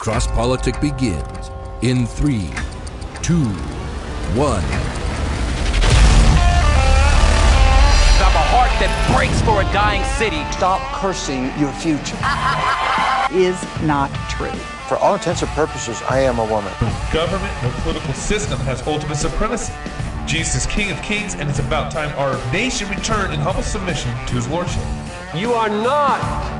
Cross Politic begins in three, two, one. have a heart that breaks for a dying city. Stop cursing your future. is not true. For all intents and purposes, I am a woman. Government, no political system has ultimate supremacy. Jesus is King of Kings, and it's about time our nation return in humble submission to his lordship. You are not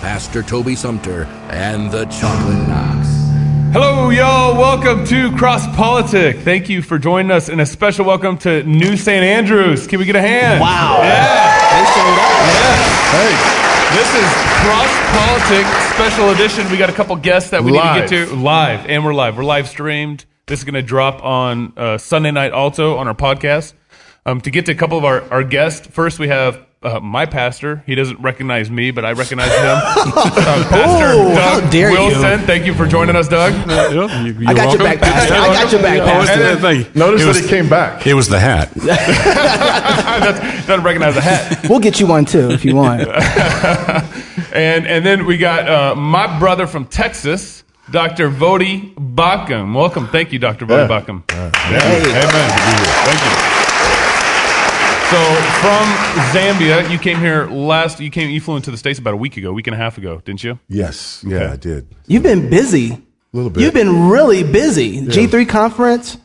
Pastor Toby Sumter, and the Chocolate Knox. Hello, y'all. Welcome to Cross Politic. Thank you for joining us, and a special welcome to New St. Andrews. Can we get a hand? Wow. Yeah. They showed up. Yeah. Hey. This is Cross Politic Special Edition. We got a couple guests that we Live. need to get to live, and we're live. We're live streamed. This is going to drop on uh, Sunday night also on our podcast. Um, to get to a couple of our, our guests, first we have uh, my pastor. He doesn't recognize me, but I recognize him. uh, pastor Oh, Doug how dare you. Wilson. Thank you for joining us, Doug. I got your back, Pastor. I got your back, Pastor. Thank you. Notice It that he came back. It was the hat. Doesn't doesn't recognize the hat. We'll get you one too if you want. And and then we got uh, my brother from Texas, Dr. Voddie Baucham. Welcome. Thank you, Dr. Voddie Yeah. Baucham. Hey. Amen. Thank you. So from Zambia, you came here last. You came. You flew into the states about a week ago, week and a half ago, didn't you? Yes. Yeah, Okay. I did. You've been busy. A little bit. You've been really busy. G3 conference,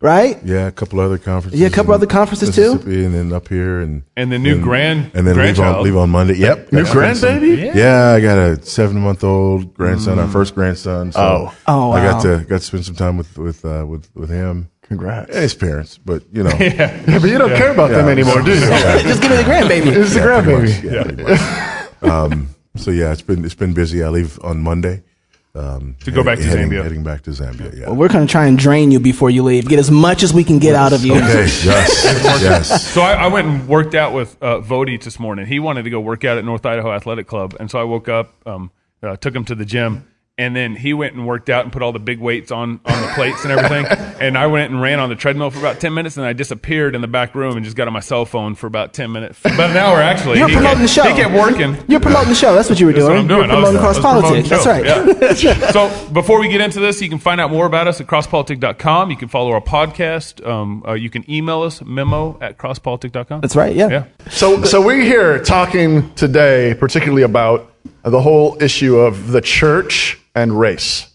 right? Yeah, a couple other conferences. Yeah, a couple other conferences, too? Mississippi, And then up here, and And the new grand- and then leave on, leave on Monday. Yep, New Got to grandbaby? Yeah. I got a seven month old grandson, our first grandson. So Oh. Oh, I got to got to spend some time with with uh, with with him. Congrats. And his parents, but you know, Yeah. Yeah, but you don't care about them anymore, do you? Just give me the grandbaby. It's the Yeah, pretty grandbaby. Yeah, pretty um, so yeah, it's been it's been busy. I leave on Monday um, To go back to heading, Zambia. Heading back to Zambia. Yeah. Well, We're going to try and drain you before you leave. Get as much as we can get out of you. Okay. Yes. yes. So I, I went and worked out with uh, Voddie this morning. He wanted to go work out at North Idaho Athletic Club, and so I woke up, um, uh, took him to the gym, and then he went and worked out and put all the big weights on on the plates and everything. and I went and ran on the treadmill for about ten minutes, and I disappeared in the back room and just got on my cell phone for about ten minutes, about an hour actually. You're He promoting kept- the show. He kept working. You're promoting the show. That's what you were That's doing. what I'm doing. You're I was- promoting cross politics. That's right. Yeah. so before we get into this, you can find out more about us at crosspolitic.com. You can follow our podcast. Um, uh, you can email us memo at crosspolitic.com. That's right. Yeah. Yeah. So, so we're here talking today, particularly about the whole issue of the church and race,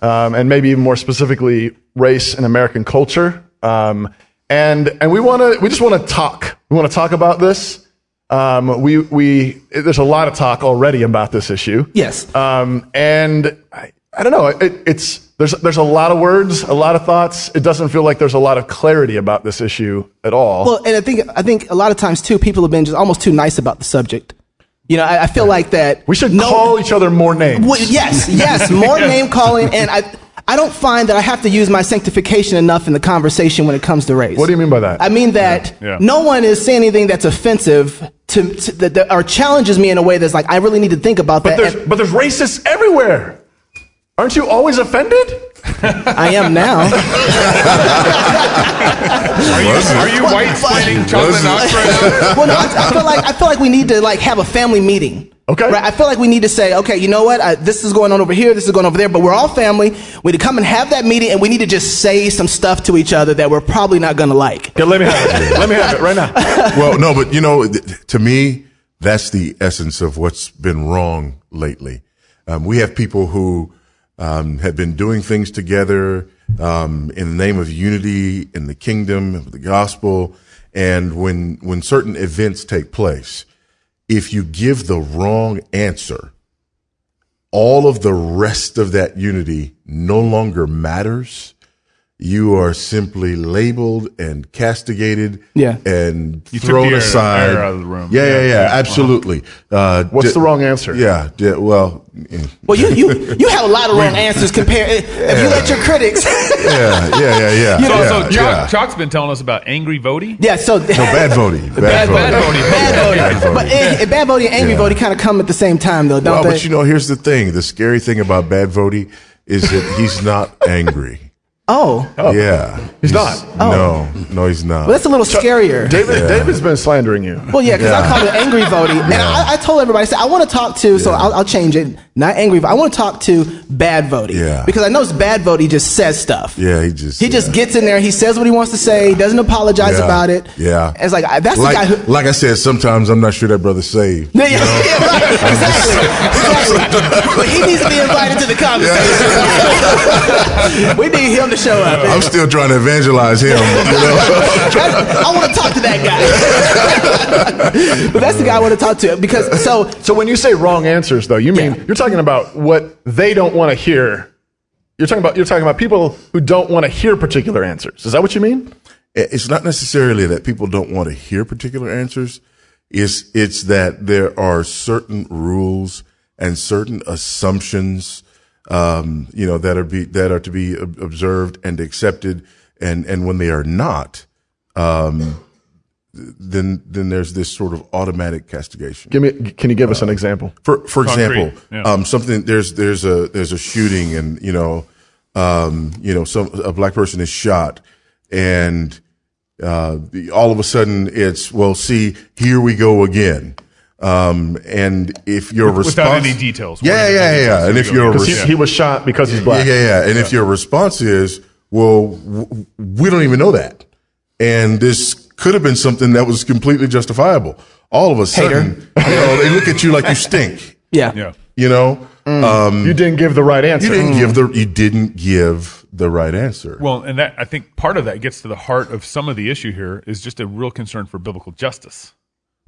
um, and maybe even more specifically, race in American culture. Um, and and we want to, we just want to talk. We want to talk about this. Um, we we there's a lot of talk already about this issue. Yes. Um, and I, I don't know. It, it's there's there's a lot of words, a lot of thoughts. It doesn't feel like there's a lot of clarity about this issue at all. Well, and I think I think a lot of times too, people have been just almost too nice about the subject. You know, I, I feel like that we should no- call each other more names. Yes, yes, more name calling, and I. I don't find that I have to use my sanctification enough in the conversation when it comes to race. What do you mean by that? I mean that Yeah. Yeah. no one is saying anything that's offensive to, to that, that or challenges me in a way that's like I really need to think about But that. there's, and but there's racists everywhere. Aren't you always offended? I am now. Are you, are you white splaining Chocolate Knox right well, no, I, I feel like I feel like we need to like have a family meeting. Okay. Right? I feel like we need to say, okay, you know what? I, this is going on over here. This is going over there. But we're all family. We need to come and have that meeting, and we need to just say some stuff to each other that we're probably not going to like. Yeah, let me have it. let me have it right now. well, no, but you know, th- to me, that's the essence of what's been wrong lately. Um, we have people who um, have been doing things together um, in the name of unity in the kingdom of the gospel, and when when certain events take place, if you give the wrong answer, all of the rest of that unity no longer matters you are simply labeled and castigated Yeah. and You took thrown the aside. air out of the room. Yeah, yeah, Yeah, yeah, yeah. absolutely. Uh, What's d- the wrong answer? Yeah, d- well, Well, you you you have a lot of wrong answers compared. If you let your critics, yeah, yeah, yeah. yeah, So, yeah, so Chalk, yeah. Chalk's been telling us about angry Voddie. yeah. So No, bad Voddie. Bad, Bad- Voddie. bad Voddie. bad Voddie, but eh, bad Voddie and angry Yeah. Voddie kind of come at the same time, though, don't Well, they? but you know, here's the thing. The scary thing about bad Voddie is that he's not angry. Oh. oh, Yeah. He's not? Oh. No, no, he's not. well, that's a little scarier. David, David's been slandering you. Well, yeah, because I Yeah. called it angry Voddie, and I, I told everybody, I said I want to talk to. So I'll, I'll change it. Not angry, but I want to talk to bad Voddie. Yeah. Because I know it's bad Voddie. He just says stuff. yeah, he just He just gets in there. He says what he wants to say. Doesn't apologize Yeah. about it. Yeah. It's like I- that's like, the guy who. like I said, sometimes I'm not sure that brother's saved. Yeah, yeah, yeah, right. Exactly. exactly. But he needs to be invited to the conversation. we need him to show up. I'm still trying to evangelize him. You know? I want to talk to that guy. but that's the guy I want to talk to because so So when you say wrong answers, though, you mean Yeah. you're talking about what they don't want to hear. You're talking about you're talking about people who don't want to hear particular answers. Is that what you mean? it's not necessarily that people don't want to hear particular answers. It's, it's that there are certain rules and certain assumptions, um, you know, that are be, that are to be observed and accepted. And, and when they are not, um, then, then there's this sort of automatic castigation. Give me. Can you give us an example? For for Concrete, example, yeah. um, something there's there's a there's a shooting and you know um, you know some a black person is shot and uh, all of a sudden it's well see here we go again um, and if your Without response without any details. yeah Without yeah yeah, and if Here we your go. Because he, he was shot because he's black. yeah, yeah, yeah. And if your response is, well, w- we don't even know that. And this could have been something that was completely justifiable. All of a sudden, you know, they look at you like you stink, yeah. Yeah. you know? Um, You didn't give the right answer. you didn't give the, you didn't give the right answer. Well, and that I think part of that gets to the heart of some of the issue here is just a real concern for biblical justice.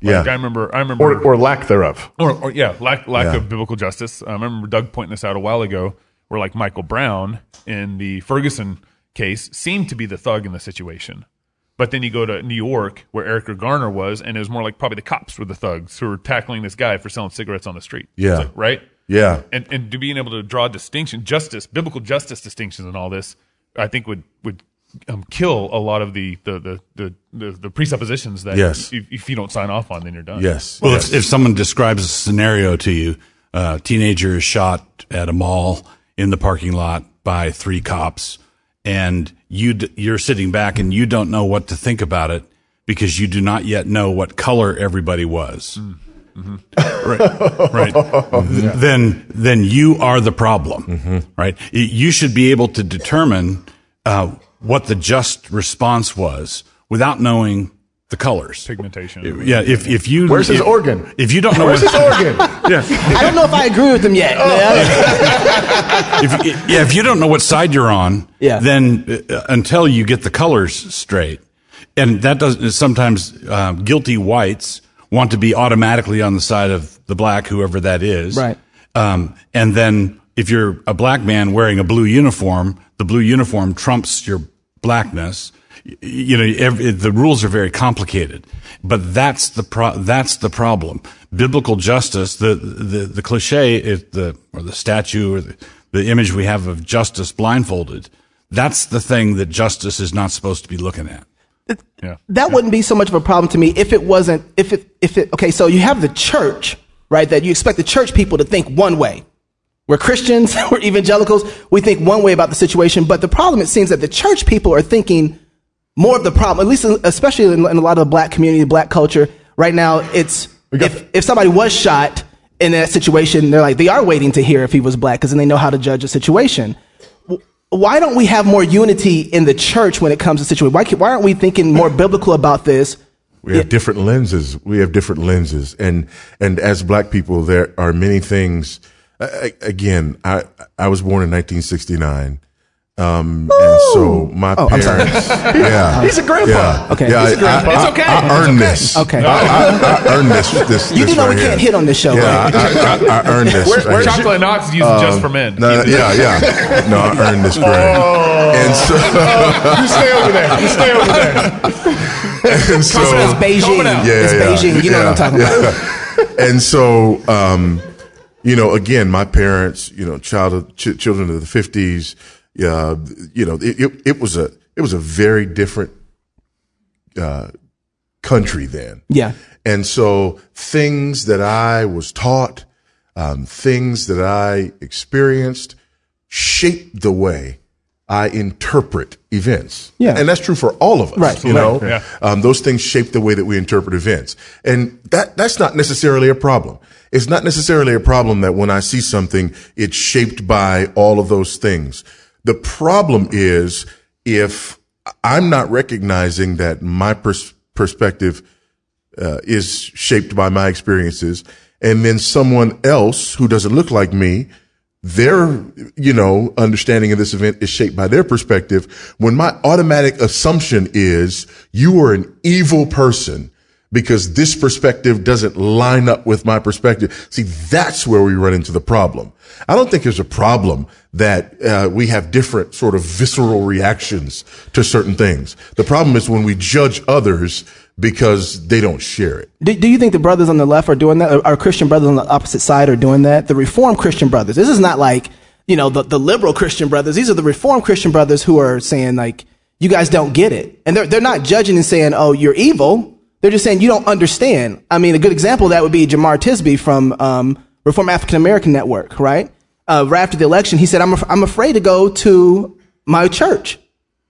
Like, yeah. I remember. I remember. or, or lack thereof. or, or yeah, lack lack Yeah. of biblical justice. I remember Doug pointing this out a while ago, where like Michael Brown in the Ferguson case seemed to be the thug in the situation, but then you go to New York where Eric Garner was, and it was more like probably the cops were the thugs who were tackling this guy for selling cigarettes on the street. Yeah. like, right. yeah. And and to being able to draw distinction, justice, biblical justice distinctions, and all this, I think would would um, kill a lot of the the the the, the, the presuppositions that Yes. if, if you don't sign off on, then you're done. Yes. Well, yes. if, if someone describes a scenario to you, uh, teenager is shot at a mall in the parking lot by three cops, and you d- you're sitting back and you don't know what to think about it because you do not yet know what color everybody was. Mm, mm-hmm. Right, right. Then, then you are the problem, mm-hmm. right? You should be able to determine uh, what the just response was without knowing the colors. Pigmentation. Yeah, if if you Where's his if- organ? If you don't know Where's his what, organ? yeah, I don't know if I agree with him yet. if yeah, if you don't know what side you're on, Yeah. then uh, until you get the colors straight, and that doesn't sometimes uh, guilty whites want to be automatically on the side of the black, whoever that is, Right. Um, and then if you're a black man wearing a blue uniform, the blue uniform trumps your blackness. You know, every, the rules are very complicated, but that's the pro- that's the problem. Biblical justice, the the the cliche is the or the statue or the, the image we have of justice blindfolded. That's the thing that justice is not supposed to be looking at. Yeah. that wouldn't be so much of a problem to me if it wasn't if it if it okay so you have the church right that you expect the church people to think one way we're christians we're evangelicals we think one way about the situation but the problem it seems that the church people are thinking more of the problem at least especially in, in a lot of the black community black culture right now it's if, if somebody was shot in that situation they're like they are waiting to hear if he was black because then they know how to judge a situation why don't we have more unity in the church when it comes to situation? Why, why aren't we thinking more biblical about this? We have different lenses. We have different lenses, and and as black people, there are many things. I- Again, I I was born in 1969. Um, and so my Oh, I'm sorry. parents, yeah, He's a grandpa. Yeah, Okay. yeah, He's a I- grandpa. I, It's okay. I, I earned okay. this. Okay. I, I, I earned this. This, You this do know right we here. can't hit on this show, Yeah, right? I, I, I earned this. Where, right where here. Chocolate Knox is used just for men. No, no, yeah, yeah. No, I earned this grade. And so, You stay over there. You stay over there. and so, It's Beijing. Yeah, it's yeah, Beijing. You know what I'm talking about. about. and so, um, you know, again, my parents, you know, child of, ch- children of the fifties, uh, you know, it, it, it was a, it was a very different, uh, country then. Yeah. And so things that I was taught, um, things that I experienced shaped the way I interpret events. Yeah. And that's true for all of us. Right. You know, Yeah. um, those things shape the way that we interpret events. And that, that's not necessarily a problem. It's not necessarily a problem that when I see something, it's shaped by all of those things. The problem is if I'm not recognizing that my pers- perspective uh, is shaped by my experiences, and then someone else who doesn't look like me, their you know understanding of this event is shaped by their perspective. When my automatic assumption is you are an evil person because this perspective doesn't line up with my perspective. See, that's where we run into the problem. I don't think there's a problem that uh, we have different sort of visceral reactions to certain things. The problem is when we judge others because they don't share it. Do, do you think the brothers on the left are doing that? Our Christian brothers on the opposite side are doing that? The Reformed Christian brothers. This is not like, you know, the, the liberal Christian brothers. These are the Reformed Christian brothers who are saying, like, you guys don't get it. And they're, they're not judging and saying, oh, you're evil. They're just saying you don't understand. I mean, a good example of that would be Jamar Tisby from um, Reform African American Network, right? Uh, right after the election, he said, I'm, af- I'm afraid to go to my church,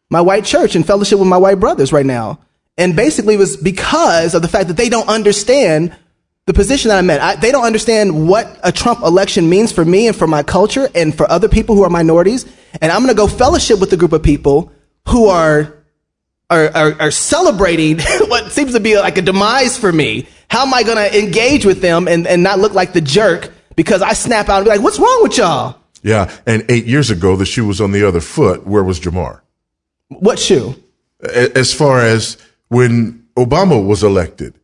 my white church, and fellowship with my white brothers right now. And basically, it was because of the fact that they don't understand the position that I'm in. I, they don't understand what a Trump election means for me and for my culture and for other people who are minorities. And I'm going to go fellowship with a group of people who are are, are, are celebrating what seems to be like a demise for me. How am I going to engage with them and, and not look like the jerk because I snap out and be like, what's wrong with y'all? Yeah. And eight years ago, the shoe was on the other foot. Where was Jamar? What shoe? A- As far as when Obama was elected,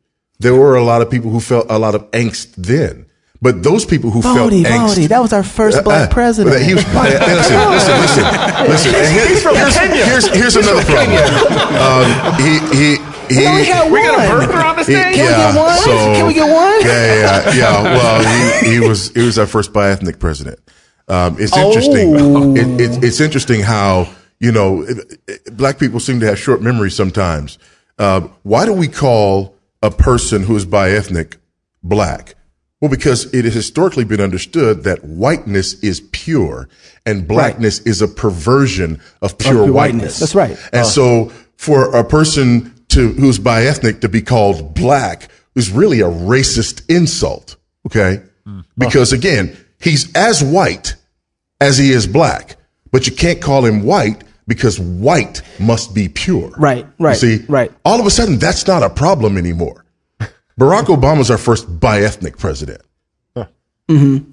there were a lot of people who felt a lot of angst then. But those people who felt Voddie, angst. That was our first black Uh, uh, president. but He was, listen, listen, listen, listen. And here- He's from here's, Kenya. here's, here's another problem. Um, he, he, he, We only had We got a one. birther on the he- stage? Can we get one? Can we get one? Yeah, yeah, yeah. Well, he, he was he was our first bi-ethnic president. Um, it's Oh. interesting. It, it, it's interesting how you know it- it- black people seem to have short memories sometimes. Uh, why do we call a person who is bi-ethnic black? Well, because it has historically been understood that whiteness is pure and blackness is a perversion of pure, pure whiteness. whiteness. That's right. And uh. so for a person to, who's bi-ethnic to be called black is really a racist insult. Okay. Mm. Because uh. again, he's as white as he is black, but you can't call him white because white must be pure. Right, right, You see, right. All of a sudden, that's not a problem anymore. Barack Obama Obama's our first bi-ethnic president. Mm-hmm.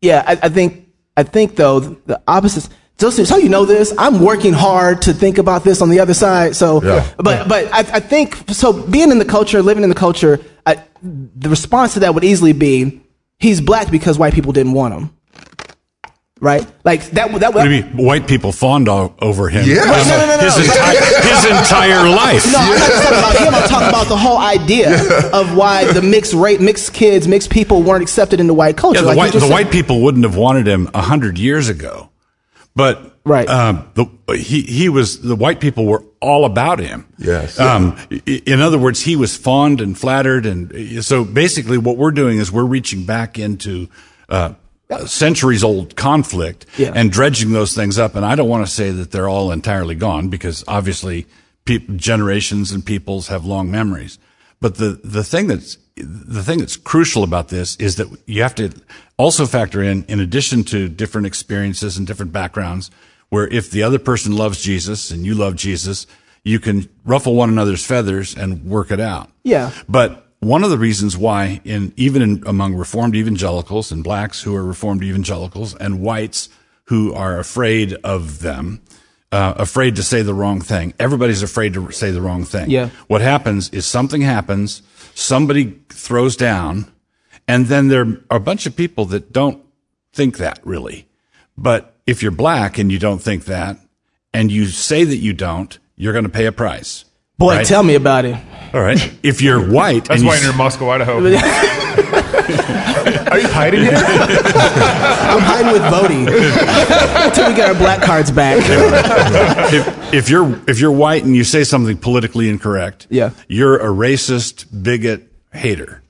Yeah, I, I think I think though the opposite. Just so you know this, I'm working hard to think about this on the other side. So, Yeah. but but I, I think so. Being in the culture, living in the culture, I, the response to that would easily be, he's black because white people didn't want him. Right? Like that. That. What do you mean? White people fawned o- over him. Yeah. No, no, no, no, His, entire, his entire life. No, I'm not talking about him. I'm talking about the whole idea of why the mixed rate, mixed kids, mixed people weren't accepted in the white culture. Yeah, the like white the said. white people wouldn't have wanted him a hundred years ago, but Right. um, the, he he was the white people were all about him. Yes. Um, in other words, he was fond and flattered, and so basically, what we're doing is we're reaching back into. Uh, centuries old conflict Yeah. and dredging those things up. And I don't want to say that they're all entirely gone because obviously peop generations and peoples have long memories. But the, the thing that's, the thing that's crucial about this is that you have to also factor in, in addition to different experiences and different backgrounds, where if the other person loves Jesus and you love Jesus, you can ruffle one another's feathers and work it out. Yeah. But one of the reasons why, in even in, among Reformed evangelicals and blacks who are Reformed evangelicals and whites who are afraid of them, uh, afraid to say the wrong thing. Everybody's afraid to say the wrong thing. Yeah. What happens is something happens, somebody throws down, and then there are a bunch of people that don't think that really. But if you're black and you don't think that, and you say that you don't, you're going to pay a price. Boy, right? tell me about it. All right. If you're white, That's and you why s- you're in Moscow, Idaho. Are you hiding here? I'm hiding with Voddie until we get our black cards back. if, if you're if you're white and you say something politically incorrect, Yeah. you're a racist, bigot, hater.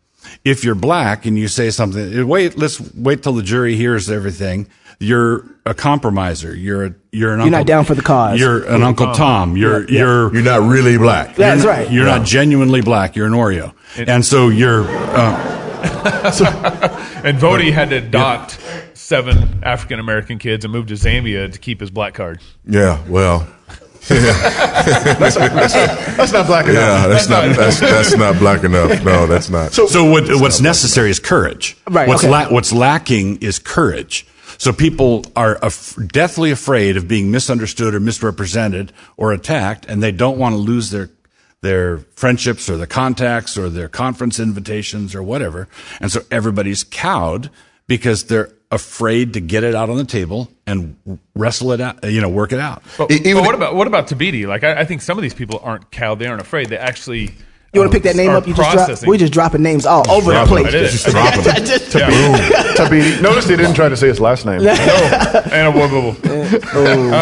If you're black and you say something, wait, let's wait till the jury hears everything. You're a compromiser. You're a you're an You're uncle, not down for the cause. You're an Uncle Tom. You're Yeah, yeah. you're You're not really black. That's you're, right. You're not genuinely black. You're an Oreo, and so you're. Uh, And Voddie had to adopt seven African American kids and move to Zambia to keep his black card. Yeah, well, That's not black enough. yeah, that's not that's that's not black enough. No, that's not. So, what, what's necessary is courage. Right, What's, okay. la- what's lacking is courage. So people are af- deathly afraid of being misunderstood or misrepresented or attacked, and they don't want to lose their their friendships or their contacts or their conference invitations or whatever. And so everybody's cowed because they're afraid to get it out on the table and wrestle it out, you know, work it out. But, even- but what about what about Thabiti? Like I, I think some of these people aren't cowed; they aren't afraid. They actually. You want to pick that name are up? You just processing. drop, we just dropping names all over the dropping place. them. Just dropping them. Just- Yeah. Thabiti. Notice they didn't try to say his last name. No, and a whoa, whoa, whoa.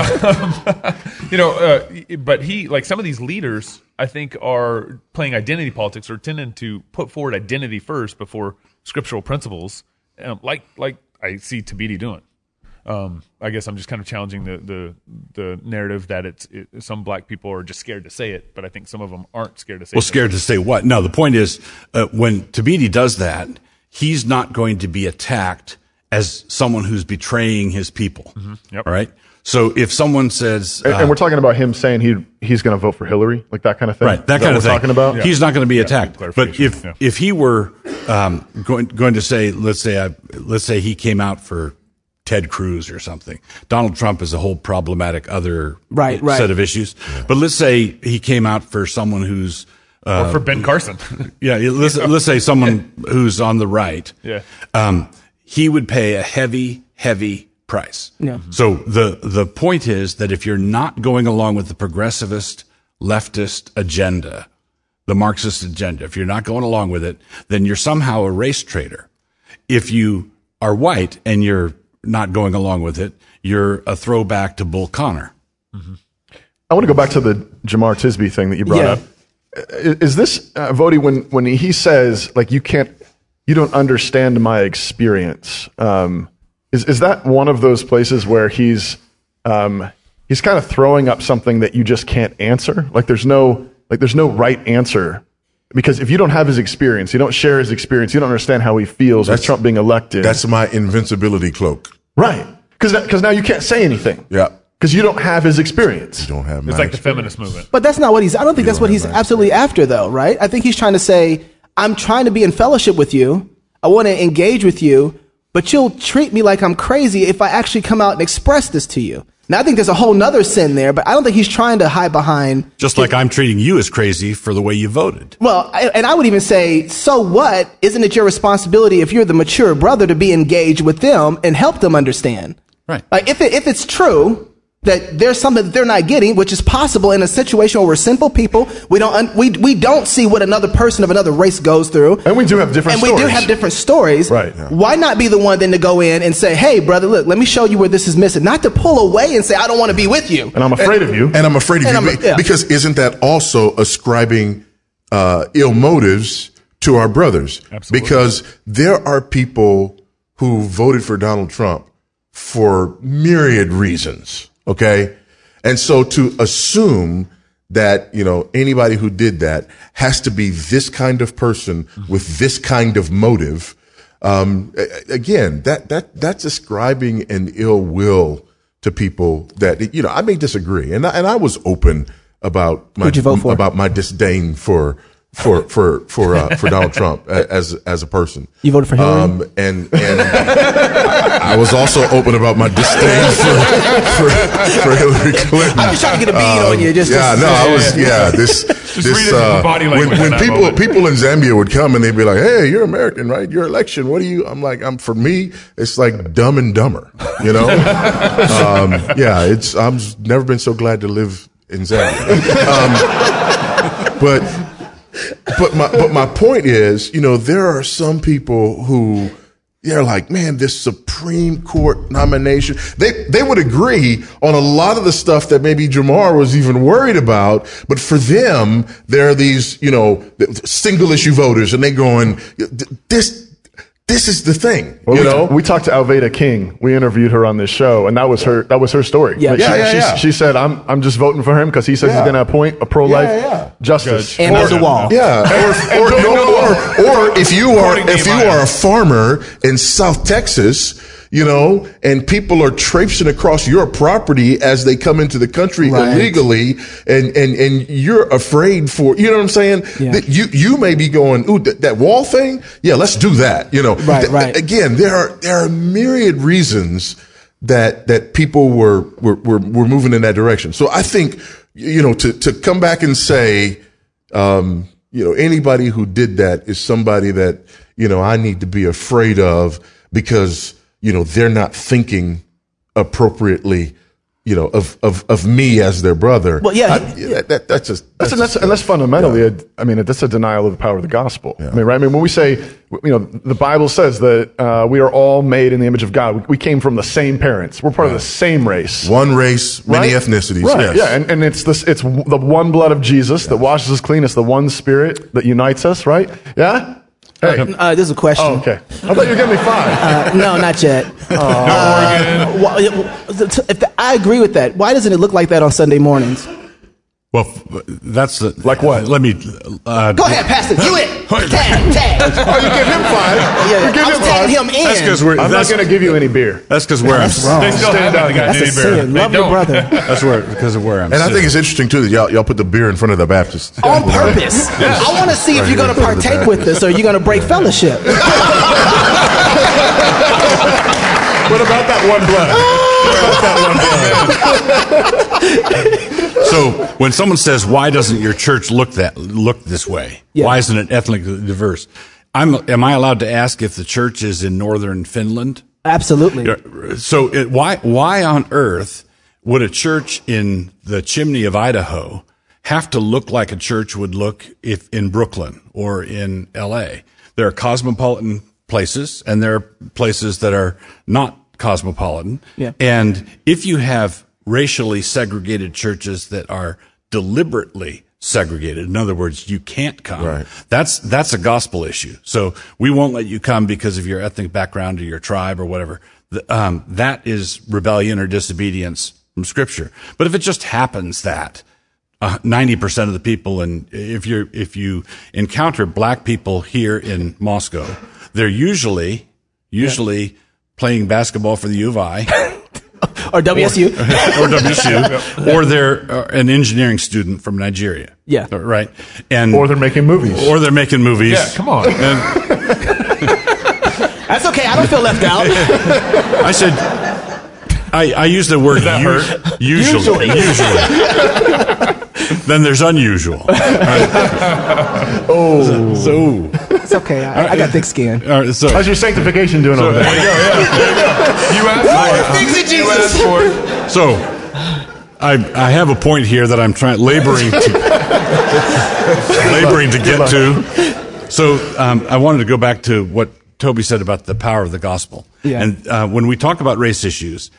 You know, uh, but he like some of these leaders, I think, are playing identity politics or tending to put forward identity first before scriptural principles, um, like like I see Thabiti doing. Um, I guess I'm just kind of challenging the the, the narrative that it's it, some black people are just scared to say it, but I think some of them aren't scared to say. Well, it. scared to say what? No, the point is, uh, when Thabiti does that, he's not going to be attacked as someone who's betraying his people. Yep. All right. So if someone says, And, uh, and we're talking about him saying he he's going to vote for Hillary, like that kind of thing. right, that Is kind what of we're thing, talking about. he's not going to be attacked. good But if yeah. if he were um, going going to say, let's say, I, let's say he came out for Ted Cruz or something. Donald Trump is a whole problematic other Right, right. set of issues. But let's say he came out for someone who's uh, or for Ben Carson. Yeah, yeah, let's, let's say someone who's on the right. Yeah. Um, he would pay a heavy, heavy price. Yeah. So the, the point is that if you're not going along with the progressivist, leftist agenda, the Marxist agenda, if you're not going along with it, then you're somehow a race traitor. If you are white and you're not going along with it, you're a throwback to Bull Connor. I want to go back to the Jamar Tisby thing that you brought Yeah. up. Is, is this uh, Voddie when when he says like you can't you don't understand my experience? Um, is is that one of those places where he's um, he's kind of throwing up something that you just can't answer? Like there's no like there's no right answer because if you don't have his experience, you don't share his experience, you don't understand how he feels with That's- Trump being elected. That's my invincibility cloak. right because because now you can't say anything. Yeah. Because you don't have his experience. You don't have It's my like the feminist movement. But that's not what he's. I don't think that's what he's absolutely after, though, right? I think he's trying to say, I'm trying to be in fellowship with you. I want to engage with you, but you'll treat me like I'm crazy if I actually come out and express this to you. Now, I think there's a whole nother sin there, but I don't think he's trying to hide behind. Just like I'm treating you as crazy for the way you voted. Well, I, and I would even say, so what? Isn't it your responsibility if you're the mature brother to be engaged with them and help them understand? Right. Like if it, if it's true that there's something that they're not getting, which is possible in a situation where we're simple people, we don't un, we we don't see what another person of another race goes through, And we do have different and we do stories. have different stories. Right, yeah. Why not be the one then to go in and say, "Hey, brother, look, let me show you where this is missing." Not to pull away and say, "I don't want to be with you." And I'm afraid of you. And I'm afraid of And you I'm- be- yeah. because isn't that also ascribing uh, ill motives to our brothers? Absolutely. Because there are people who voted for Donald Trump for myriad reasons. Okay, and so to assume that you know anybody who did that has to be this kind of person with this kind of motive. Um, again, that that that's ascribing an ill will to people that you know I may disagree, and I, and I was open about my you vote for? about my disdain for for for for uh, for Donald Trump as as a person. You voted for Hillary? Um, and and I was also open about my disdain for for, for Hillary Clinton. I'm just trying to get a bead on you, just- yeah, just- no, I was yeah. This read this uh, body when, language in when people moment. people in Zambia would come and they'd be like, "Hey, you're American, right? Your election. What do you?" I'm like, "I'm for me. It's like Dumb and Dumber, you know." um, yeah, it's I'm never been so glad to live in Zambia. Um, but but my but my point is, you know, there are some people who they're like, man, this Supreme Court nomination. They they would agree on a lot of the stuff that maybe Jamar was even worried about, but for them, there are these, you know, single issue voters, and they going, this this is the thing, Well, you we, know. we talked to Alveda King. We interviewed her on this show, and that was her. That was her story. Yeah. Like, Yeah, she, yeah, she, yeah. she said, "I'm I'm just voting for him because he says Yeah. he's going to appoint a pro life Yeah, yeah. justice." And there's a wall. Yeah, or, or, no, or, or if you are if you are a farmer in South Texas, you know, and people are traipsing across your property as they come into the country Right. illegally, and and and you're afraid for you know what I'm saying? Yeah. That you you may be going, ooh, that, that wall thing, yeah, let's do that. You know, Right, right. Again, there are there are myriad reasons that that people were were were, were moving in that direction. So I think you know to to come back and say um, you know, anybody who did that is somebody that, you know, I need to be afraid of because, you know, they're not thinking appropriately, you know, of, of, of me as their brother. Well, yeah, I- he- that, that, that's just, That's, and that's, and that's fundamentally, a, I mean, that's a denial of the power of the gospel. I mean, right? I mean, when we say, you know, the Bible says that uh, we are all made in the image of God. We, we came from the same parents. We're part of the same race. one race, many right? ethnicities. Right. Yes. Yeah. And, and it's this, it's the one blood of Jesus that washes us clean. It's the one spirit that unites us, right? Yeah? Hey. Uh, this is a question. Oh, okay. I thought you were giving me five. Uh, no, not yet. Uh, why- if the, I agree with that. Why doesn't it look like that on Sunday mornings? Well, that's the, Like what? Let me. Uh, Go ahead, Pastor. You it. Tag, tag. Oh, you give him five. Yeah, You give I'm him tagging five. him in. That's because we're. I'm not going to give you any beer. that's because where I'm. wrong. They still Stand haven't down got That's a Diddy sin. Love your brother. That's where because of where I'm. And I think it's interesting too that y'all, y'all put the beer in front of the Baptists. On purpose. I want to see if you're going to partake with this or you're going to break fellowship. What about that one blood? what about that one blood? So when someone says, "Why doesn't your church look that look this way? Yeah. Why isn't it ethnically diverse?" I'm. Am I allowed to ask if the church is in northern Finland? Absolutely. So it, why why on earth would a church in the chimney of Idaho have to look like a church would look if in Brooklyn or in L.A.? There are cosmopolitan places, and there are places that are not cosmopolitan. Yeah. And if you have racially segregated churches that are deliberately segregated, in other words, you can't come. Right. That's that's a gospel issue. So we won't let you come because of your ethnic background or your tribe or whatever. The- um, that is rebellion or disobedience from Scripture. But if it just happens that uh, ninety percent of the people, and if you if you encounter black people here in Moscow, they're usually usually playing basketball for the U of I Or WSU. or WSU, or they're uh, an engineering student from Nigeria. Yeah. right. And Or they're making movies. or they're making movies. Yeah, come on. And That's okay. I don't feel left out. I said, I, I use the word that us- hurt? usually. Usually. then there's unusual. oh. So, It's okay. I, I got thick skin. all right, so How's your sanctification doing over There you go. Yeah, there you go. You asked for it. You asked for it. So, I I have a point here that I'm trying laboring to laboring to get to. So, um, I wanted to go back to what Toby said about the power of the gospel. Yeah. And uh, when we talk about race issues,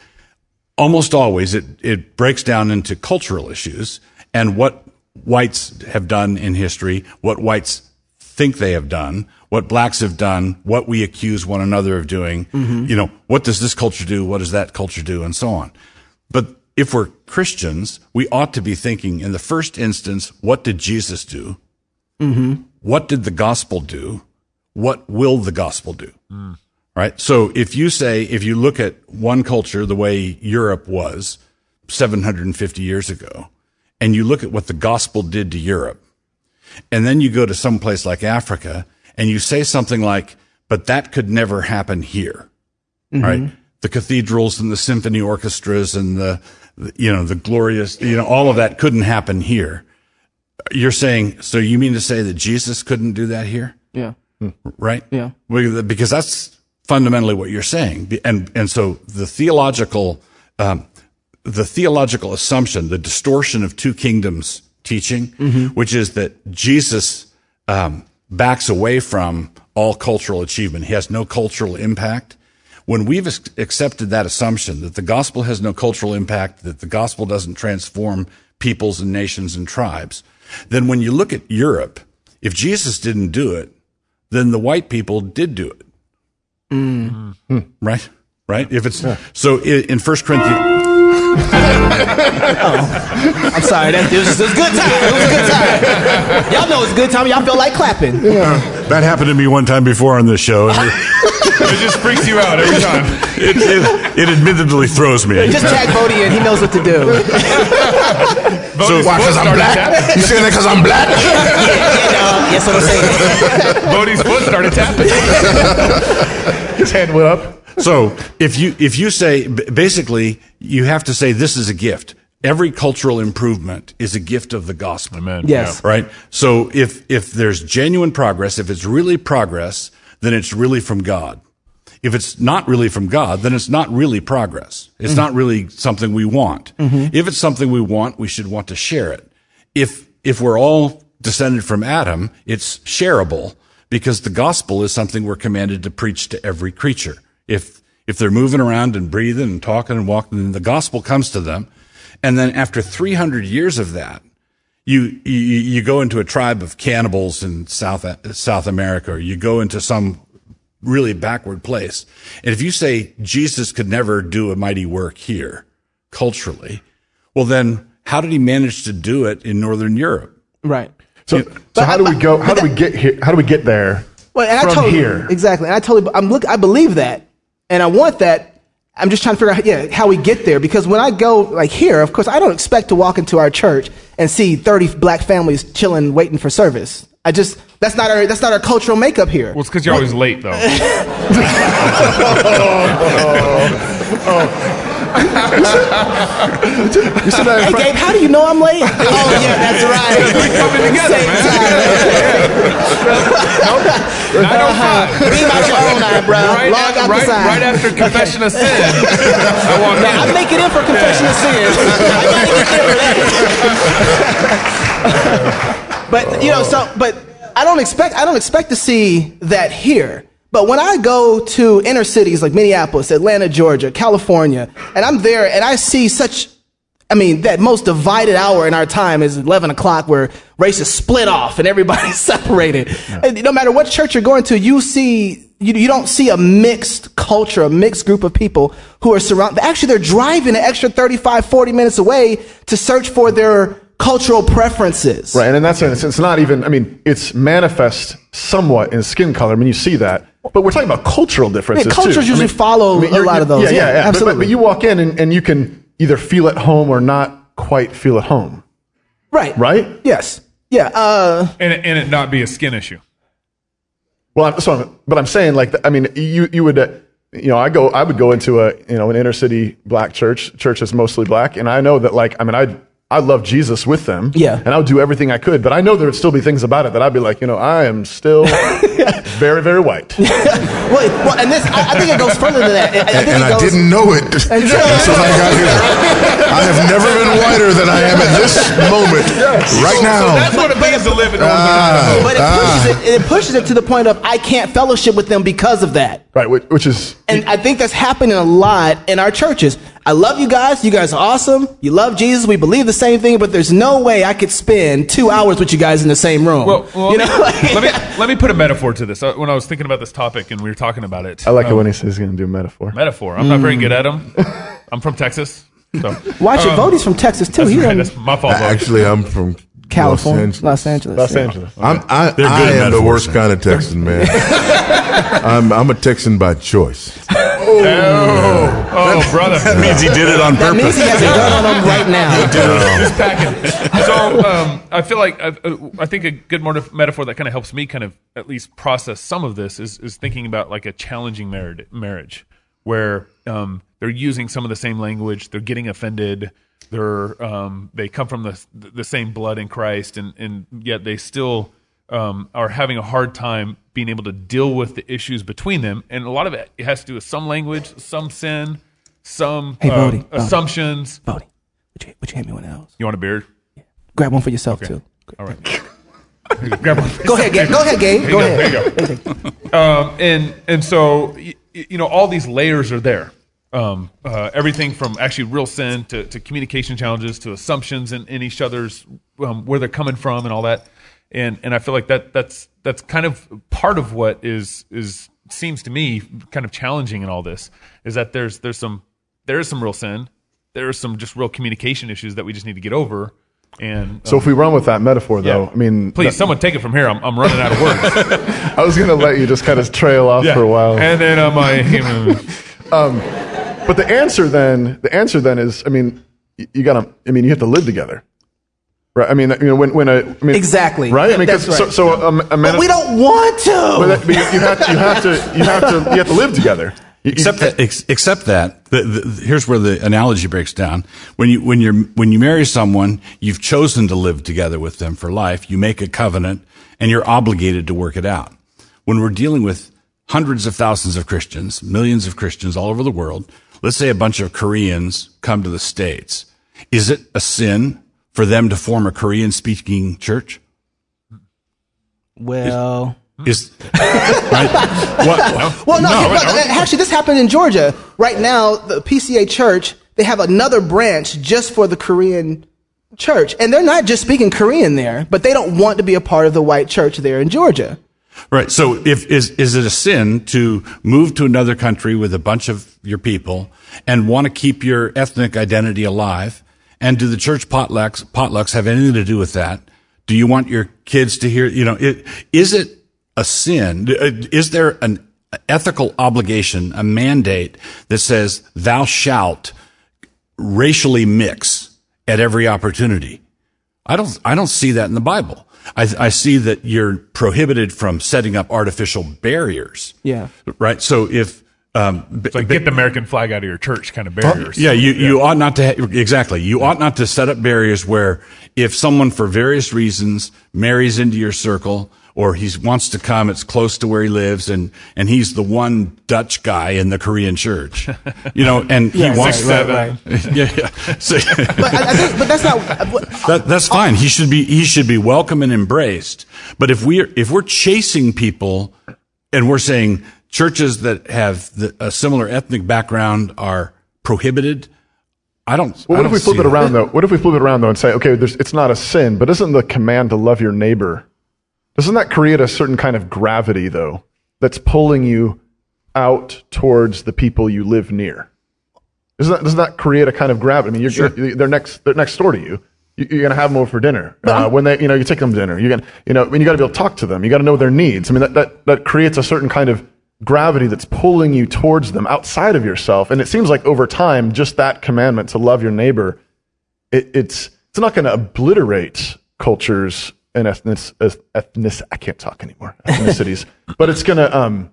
almost always it it breaks down into cultural issues and what whites have done in history, what whites think they have done, what blacks have done, what we accuse one another of doing. Mm-hmm. You know, what does this culture do? What does that culture do? And so on. But if we're Christians, we ought to be thinking in the first instance, what did Jesus do? Mm-hmm. What did the gospel do? What will the gospel do? Mm. Right. So if you say, if you look at one culture the way Europe was 750 years ago, and you look at what the gospel did to Europe, and then you go to some place like Africa and you say something like, but that could never happen here, right? The cathedrals and the symphony orchestras and the, the- you know, the glorious, you know, all of that couldn't happen here. You're saying, so you mean to say that Jesus couldn't do that here? Yeah. right? Yeah. Because that's fundamentally what you're saying, and and so the theological, um, the theological assumption, the distortion of two kingdoms teaching, which is that Jesus um, backs away from all cultural achievement. He has no cultural impact. When we've accepted that assumption that the gospel has no cultural impact, that the gospel doesn't transform peoples and nations and tribes, then when you look at Europe, if Jesus didn't do it, then the white people did do it. Right? Right? If it's so i- in First Corinthians, I'm sorry. That, it, was, it was a good time. It was a good time. Y'all know it's a good time. Y'all feel like clapping. Yeah, that happened to me one time before on this show. It just freaks you out every time. It, it, it admittedly throws me. Just tag Voddie in. He knows what to do. Voddie's Why? Because I'm black? tapping. You saying that because I'm black? yeah, dog. Yes, what I'm saying. Voddie's foot started tapping. His hand went up. So if you if you say basically you have to say this is a gift. Every cultural improvement is a gift of the gospel. Amen. Yes. Right? So if if there's genuine progress, if it's really progress, then it's really from God. If it's not really from God, then it's not really progress. It's mm-hmm. not really something we want. Mm-hmm. If it's something we want, we should want to share it. If if we're all descended from Adam, it's shareable because the gospel is something we're commanded to preach to every creature. If if they're moving around and breathing and talking and walking, then the gospel comes to them. And then after 300 years of that, you, you, you go into a tribe of cannibals in South, South America, or you go into some really backward place. And if you say Jesus could never do a mighty work here culturally, well, then how did he manage to do it in Northern Europe? Right. So, so how do we go? How do we get here? How do we get there Well, and from I totally, here? Exactly. And I totally, I'm look, I believe that. And I want that. I'm just trying to figure out, yeah, how we get there. Because when I go like here, of course, I don't expect to walk into our church and see 30 black families chilling, waiting for service. I just, that's not our, that's not our cultural makeup here. Well, it's because you're always late, though. Oh, oh, oh. You in Hey, Gabe, how do you know I'm late? oh, yeah, that's right. We're Coming together, Same man. time. Beam uh-huh. oh out your own eye, bro. Right, Log after, out the right, sign. right after confession of sin, I walked Now, I'm in. making in for confession of sin. I gotta get there for that. but you know, so but I don't expect I don't expect to see that here. But when I go to inner cities like Minneapolis, Atlanta, Georgia, California, and I'm there and I see such I mean, that most divided hour in our time is 11 o'clock where races split off and everybody's separated. And no matter what church you're going to, you see, you, you don't see a mixed culture, a mixed group of people who are surrounded. Actually, they're driving an extra 35, 40 minutes away to search for their cultural preferences. Right, and in that sense, it's not even. I mean, it's manifest somewhat in skin color. I mean, you see that, but we're talking about cultural differences. cultures too. I usually follow a you're- lot of those. Yeah, yeah, Yeah, yeah. But- But, absolutely. but you walk in and, and you can either feel at home or not quite feel at home. Right. Right? Yes. Yeah. Uh, And it, and it not be a skin issue. Well, I'm, so I'm, but I'm saying like, I mean, you you would, uh, you know, I go, I would go into a you know an inner city black church, church that's mostly black, and I know that like, I mean, I I love Jesus with them, Yeah. and I would do everything I could, but I know there would still be things about it that I'd be like, you know, I am still very very white. well, well, and this, I, I think it goes further than that. I, I think and it I didn't know it until I got here. I have never been whiter than I am at this moment, right So now. that's what it means to live in Northern Ah. But it pushes it, it pushes it to the point of I can't fellowship with them because of that. right, which, which is And I think that's happening a lot in our churches. I love you guys. You guys are awesome. You love Jesus. We believe the same thing, but there's no way I could spend two hours with you guys in the same room. Well, well, you let, know, me, like- let me let me put a metaphor to this. Uh, When I was thinking about this topic and we were talking about it, I like it um, when he says he's going to do metaphor. metaphor. I'm not very good at them. I'm from Texas, so Watch it. um, Voddie's from Texas too. That's, He right, that's my fault. Actually, I'm from California, Los Los Angeles. Angeles. Los Angeles. I'm, I, They're good I at am the worst kind of Texan, man. I'm, I'm a Texan by choice. Oh, oh, brother. That means he did it on That means purpose. he has a gun on him right now. He did it. Just packing. So so um, I feel like I, I think a good metaphor that kind of helps me kind of at least process some of this is is thinking about like a challenging marriage, marriage where um, they're using some of the same language, they're getting offended, they're um, they come from the the same blood in Christ, and and yet they still um, are having a hard time being able to deal with the issues between them, and a lot of it, it has to do with some language, some sin, some Hey, um, Voddie, Voddie. assumptions. Voddie, would you, would you hand me one of those? You want a beard? Yeah. Grab one for yourself too. All right. Grab one. Go ahead, Gabe. Go ahead, Gabe. There Go you ahead. There you go. um, and and so y- y- you know all these layers are there. Um, uh, everything from actually real sin to, to communication challenges to assumptions in, in each other's um, where they're coming from and all that. And and I feel like that that's that's kind of part of what is is seems to me kind of challenging in all this is that there's there's some there is some real sin. There are some just real communication issues that we just need to get over. And So if we run with that metaphor, though, Yeah. I mean, please, that- someone take it from here. I'm, I'm running out of words. I was going to let you just kind of trail off for a while. And then uh, my um, but the answer then, the answer then is, I mean, you got to, I mean, you have to live together, right? I mean, you know, when when a, I mean, Exactly. right? I mean, 'cause That's so, right. so a, a man, But we don't want to. But, that, but you have to, you have to, you have to, you have to live together. You- you- Except that, ex, except that, the, the, here's where the analogy breaks down. When you when you when you marry someone, you've chosen to live together with them for life. You make a covenant, and you're obligated to work it out. When we're dealing with hundreds of thousands of Christians, millions of Christians all over the world, let's say a bunch of Koreans come to the states, is it a sin for them to form a Korean speaking church? well. Is right? What, Well, no, but, uh, actually, this happened in Georgia. Right now, the PCA Church they have another branch just for the Korean church, and they're not just speaking Korean there, but they don't want to be a part of the white church there in Georgia. Right. So if is is it a sin to move to another country with a bunch of your people and want to keep your ethnic identity alive? And do the church potlucks potlucks have anything to do with that? Do you want your kids to hear, you know, it, is it a sin? Uh, Is there an ethical obligation, a mandate that says thou shalt racially mix at every opportunity? I don't, I don't see that in the Bible. I, I see that you're prohibited from setting up artificial barriers. Yeah. Right. So if, um, b- It's like get the American flag out of your church kind of barriers. yeah, you, you ought not to, ha- exactly. You ought not to set up barriers where if someone for various reasons marries into your circle or he wants to come, it's close to where he lives and, and he's the one Dutch guy in the Korean church, you know, and Yeah, he wants right, right, yeah, yeah. So- But, I, I think, but that's not. that, that's fine. He should be he should be welcome and embraced. But if we're if we're chasing people and we're saying churches that have the, a similar ethnic background are prohibited, I don't. Well, what if don't we flip see it that. around though? What if we flip it around though and say, okay, there's, it's not a sin, but isn't the command to love your neighbor? Doesn't that create a certain kind of gravity though, that's pulling you out towards the people you live near? Doesn't that, doesn't that create a kind of gravity? I mean, you're, you're- they're next, they're next door to you. You- You're gonna have them over for dinner. Uh, when they, you know, you take them to dinner. You're gonna, you know, when you got to be able to talk to them, you got to know their needs. I mean, that, that that creates a certain kind of gravity that's pulling you towards them outside of yourself. And it seems like over time, just that commandment to love your neighbor, it, it's it's not going to obliterate cultures and ethnic, ethnic I can't talk anymore ethnicities, but it's going to um,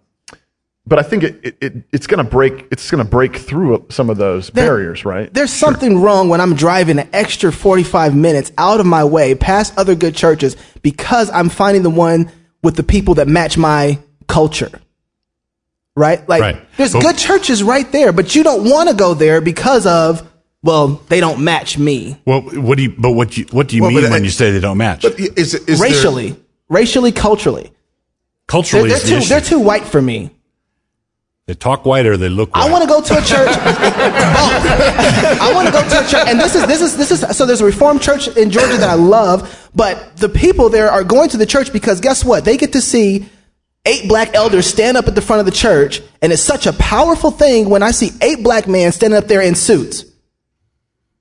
but I think it, it, it it's going to break it's going to break through some of those There- barriers, right? There's something wrong when I'm driving an extra 45 minutes out of my way past other good churches because I'm finding the one with the people that match my culture. Right? Like, Right. there's But- good churches right there, but you don't want to go there because of, well, they don't match me. Well, what do you? But what you what do you Well, mean but uh, when I- you say they don't match? But is, is there- racially, racially, culturally. They're, Culturally, they're is the too, issue. they're too white for me. They talk white or they look white. I want to go to a church. I want to go to a church, and this is this is this is so. There's a Reformed church in Georgia that I love, but the people there are going to the church because guess what? They get to see eight black elders stand up at the front of the church, and it's such a powerful thing when I see eight black men standing up there in suits,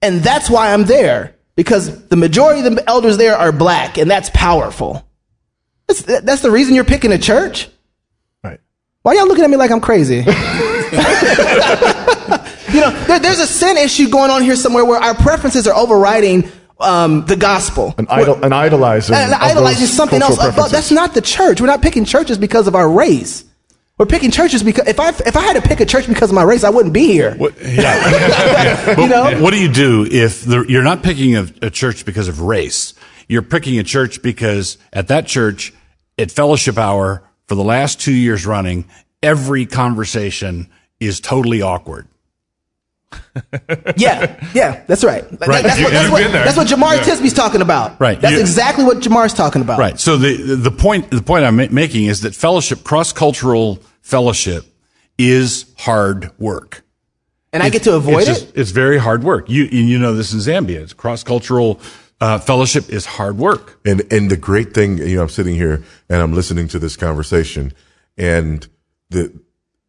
and that's why I'm there because the majority of the elders there are black, and that's powerful. That's, that's the reason you're picking a church. Right. Why y'all looking at me like I'm crazy? you know, there, there's a sin issue going on here somewhere where our preferences are overriding um, the gospel. An, idol, an idolizing. And of idolizing something else. Uh, but that's not the church. We're not picking churches because of our race. We're picking churches because if I if I had to pick a church because of my race, I wouldn't be here. Yeah. You know? What do you do if the, you're not picking a, a church because of race? You're picking a church because at that church, at fellowship hour for the last two years running, every conversation is totally awkward. Yeah, yeah, that's right. Right. That's, You- what, that's, what, that's what Jemar Yeah. Tisby's talking about. Right. That's You- exactly what Jemar's talking about. Right. So the the point the point I'm making is that fellowship, cross cultural fellowship, is hard work. And I get to avoid it's it. just- it's very hard work. You and you know this in Zambia. It's cross cultural uh, fellowship is hard work. And and the great thing, you know, I'm sitting here and I'm listening to this conversation, and the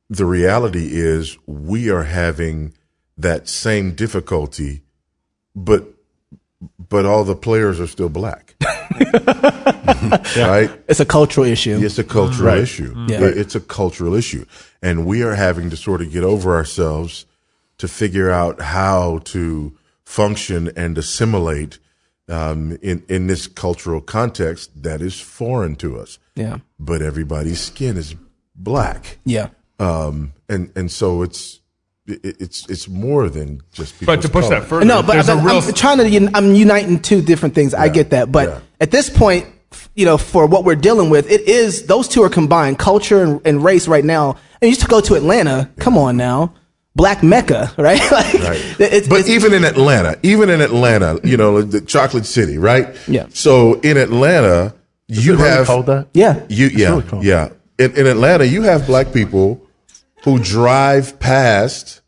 the reality is we are having that same difficulty, but but all the players are still black. Right? It's a cultural issue. It's a cultural Right. issue. Yeah. It- It's a cultural issue. And we are having to sort of get over ourselves to figure out how to function and assimilate um, in, in this cultural context that is foreign to us. Yeah. But everybody's skin is black. Yeah. Um, and, and so it's, it, it's, it's more than just But to push color. that further, No, but, but a real I'm trying to. un- I'm uniting two different things. I get that, but at this point, you know, for what we're dealing with, it is those two are combined, culture and, and race right now. And you used to go to Atlanta. Come on now, Black Mecca, right? like, Right. It's, but even in Atlanta, even in Atlanta, you know, the chocolate city, right? Yeah. So in Atlanta, you it really have called that? Yeah. You yeah really yeah. In, in Atlanta, you have black people who drive past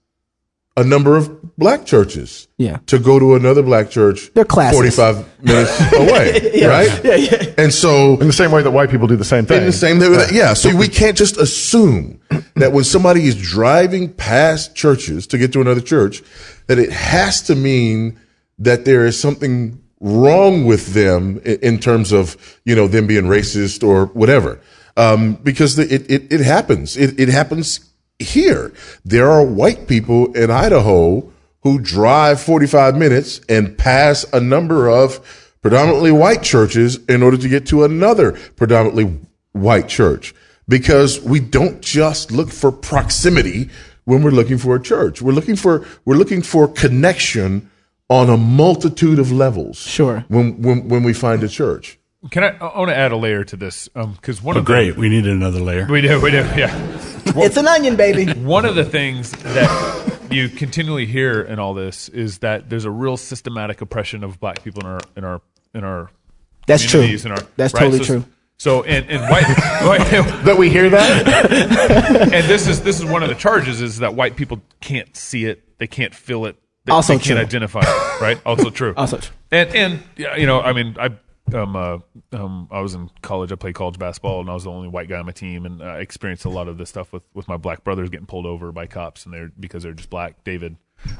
a number of black churches. Yeah. To go to another black church. They're classist. Forty five minutes away, Yeah. right? Yeah, yeah. And so In the same way that white people do the same thing. in the same way that, yeah. So we can't just assume that when somebody is driving past churches to get to another church, that it has to mean that there is something wrong with them in, in terms of, you know, them being racist or whatever. Um, because the, it, it, it happens. It, it happens here. There are white people in Idaho who drive 45 minutes and pass a number of predominantly white churches in order to get to another predominantly white church because we don't just look for proximity when we're looking for a church. We're looking for, we're looking for connection on a multitude of levels. Sure. When, when, when we find a church. Can I? I want to add a layer to this um, because one Oh, of the- great. We need another layer. we do, we do, yeah. it's an onion, baby. One of the things that you continually hear in all this is that there's a real systematic oppression of black people in our in our in our That's true. in our- That's right? totally So- true. So and and white, white that we hear that? and this is this is one of the charges is that white people can't see it, they can't feel it, they, Also they can't identify it, right? Also true. Also true. And and you know, I mean, I um uh, um I was in college. I played college basketball, and I was the only white guy on my team, and I experienced a lot of this stuff with with my black brothers getting pulled over by cops, and they're because they're just black. David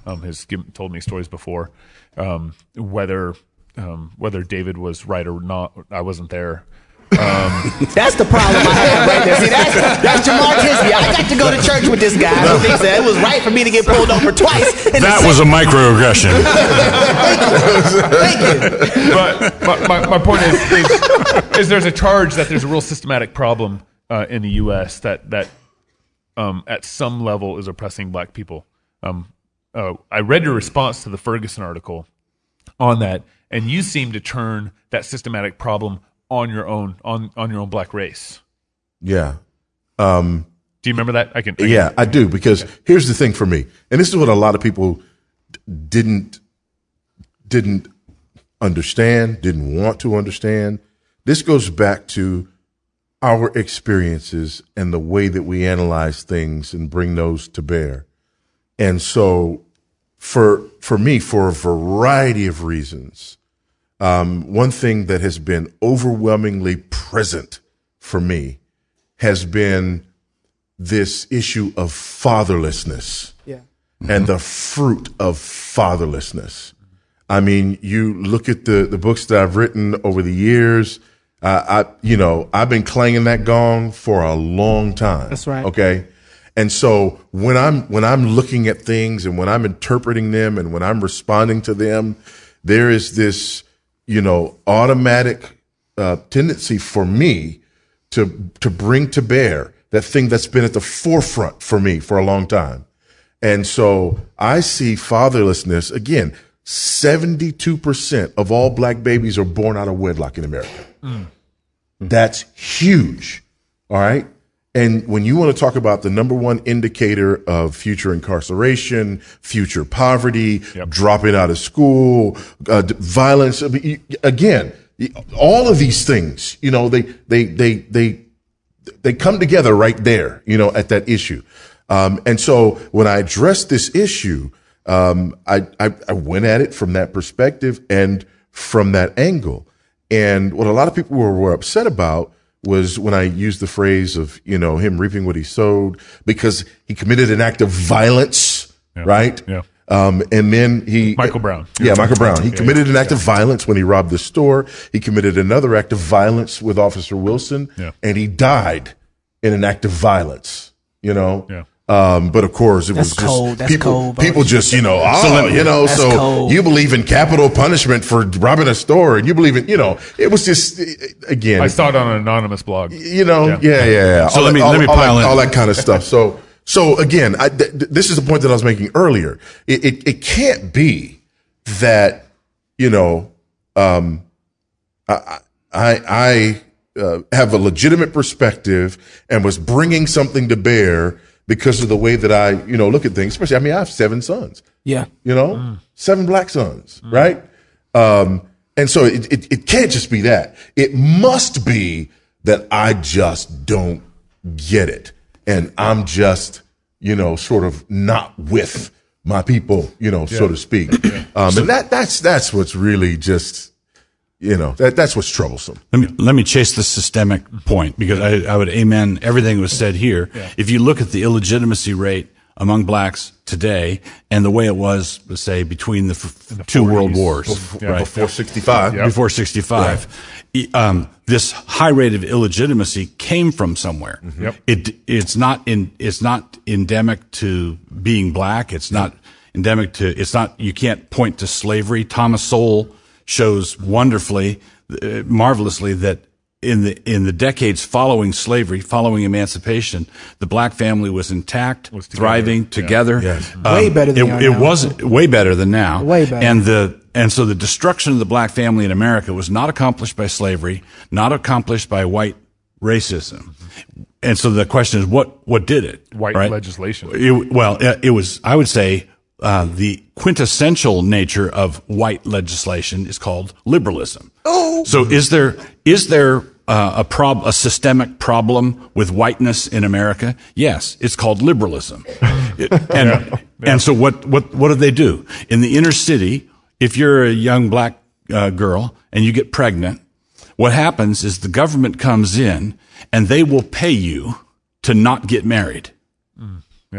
um has told me stories before, um whether um whether David was right or not. I wasn't there. Um, That's the problem I have right there. See, that's, that's Jemar Tisby. I got to go to church with this guy who thinks that it was right for me to get pulled over twice. That was a microaggression. Thank you. but my, my, my point is, is, is there's a charge that there's a real systematic problem uh, in the U.S. that that um, at some level is oppressing black people. Um, uh, I read your response to the Ferguson article on that, and you seem to turn that systematic problem on your own on on your own black race. Yeah. Um, Do you remember that? I can. I can- Yeah, I do because here's the thing for me, and this is what a lot of people d- didn't didn't understand, didn't want to understand. This goes back to our experiences and the way that we analyze things and bring those to bear. And so, for for me, for a variety of reasons, um, one thing that has been overwhelmingly present for me has been this issue of fatherlessness Yeah. and the fruit of fatherlessness. I mean, you look at the, the books that I've written over the years. Uh, I, you know, I've been clanging that gong for a long time. That's right. Okay. And so when I'm, when I'm looking at things and when I'm interpreting them and when I'm responding to them, there is this, you know, automatic uh, tendency for me to to bring to bear that thing that's been at the forefront for me for a long time. And so I see fatherlessness again. 72% of all black babies are born out of wedlock in America. That's huge. All right. And when you want to talk about the number one indicator of future incarceration, future poverty, dropping out of school, uh, violence, I mean, you- again, all of these things, you know, they, they, they, they, they come together right there, you know, at that issue. Um, and so when I addressed this issue, um, I, I, I went at it from that perspective and from that angle. And what a lot of people were, were upset about was when I used the phrase of, you know, him reaping what he sowed because he committed an act of violence, right? Yeah. Um, and then he, Michael Brown. Yeah, Michael Brown. He Yeah, committed an act of violence when he robbed the store. He committed another act of violence with Officer Wilson Yeah. and he died in an act of violence, you know? Yeah. Um, but of course, it That's was just cold. That's people. cold, people just, you know, oh, So you know, so cold. you believe in capital punishment for robbing a store, and you believe in, you know, it was just again, I saw it on an anonymous blog. you know, Yeah. yeah, yeah. yeah. So All let that- me- all, let me all pile that, in. all that kind of stuff. So, so again, I, th- th- this is the point that I was making earlier. It, it, it can't be that you know, um, I, I, I uh, have a legitimate perspective and was bringing something to bear because of the way that I, you know, look at things. Especially, I mean, I have seven sons Yeah. you know, seven black sons, right? Um, and so it, it, it can't just be that. It must be that I just don't get it. And I'm just, you know, sort of not with my people, you know, so to speak. Um, and that, that's, that's what's really just, you know, that, that's what's troublesome. Let me let me chase the systemic point because I, I would amen everything that was said here. If you look at the illegitimacy rate among blacks today and the way it was, let's say, between the, f- two 40s. world wars, Bef- right? Before 65. before 65. E- Um, this high rate of illegitimacy came from somewhere. Yep. It, it's not in, it's not endemic to being black. It's not endemic to, it's not, you can't point to slavery. Thomas Sowell shows wonderfully, uh, marvelously that in the, in the decades following slavery, following emancipation, the black family was intact, Was together. thriving Yeah. together. Yes. Way better than it, it wasn't way better than now. Way better. And the and so the destruction of the black family in America was not accomplished by slavery, not accomplished by white racism. And so the question is, what what did it? White right? legislation. It, well, it, it was. I would say uh, the quintessential nature of white legislation is called liberalism. Oh. So is there is there uh, a prob a systemic problem with whiteness in America? Yes, it's called liberalism. It- and and so what what what do they do in the inner city? If you're a young black uh, girl and you get pregnant, what happens is the government comes in and they will pay you to not get married.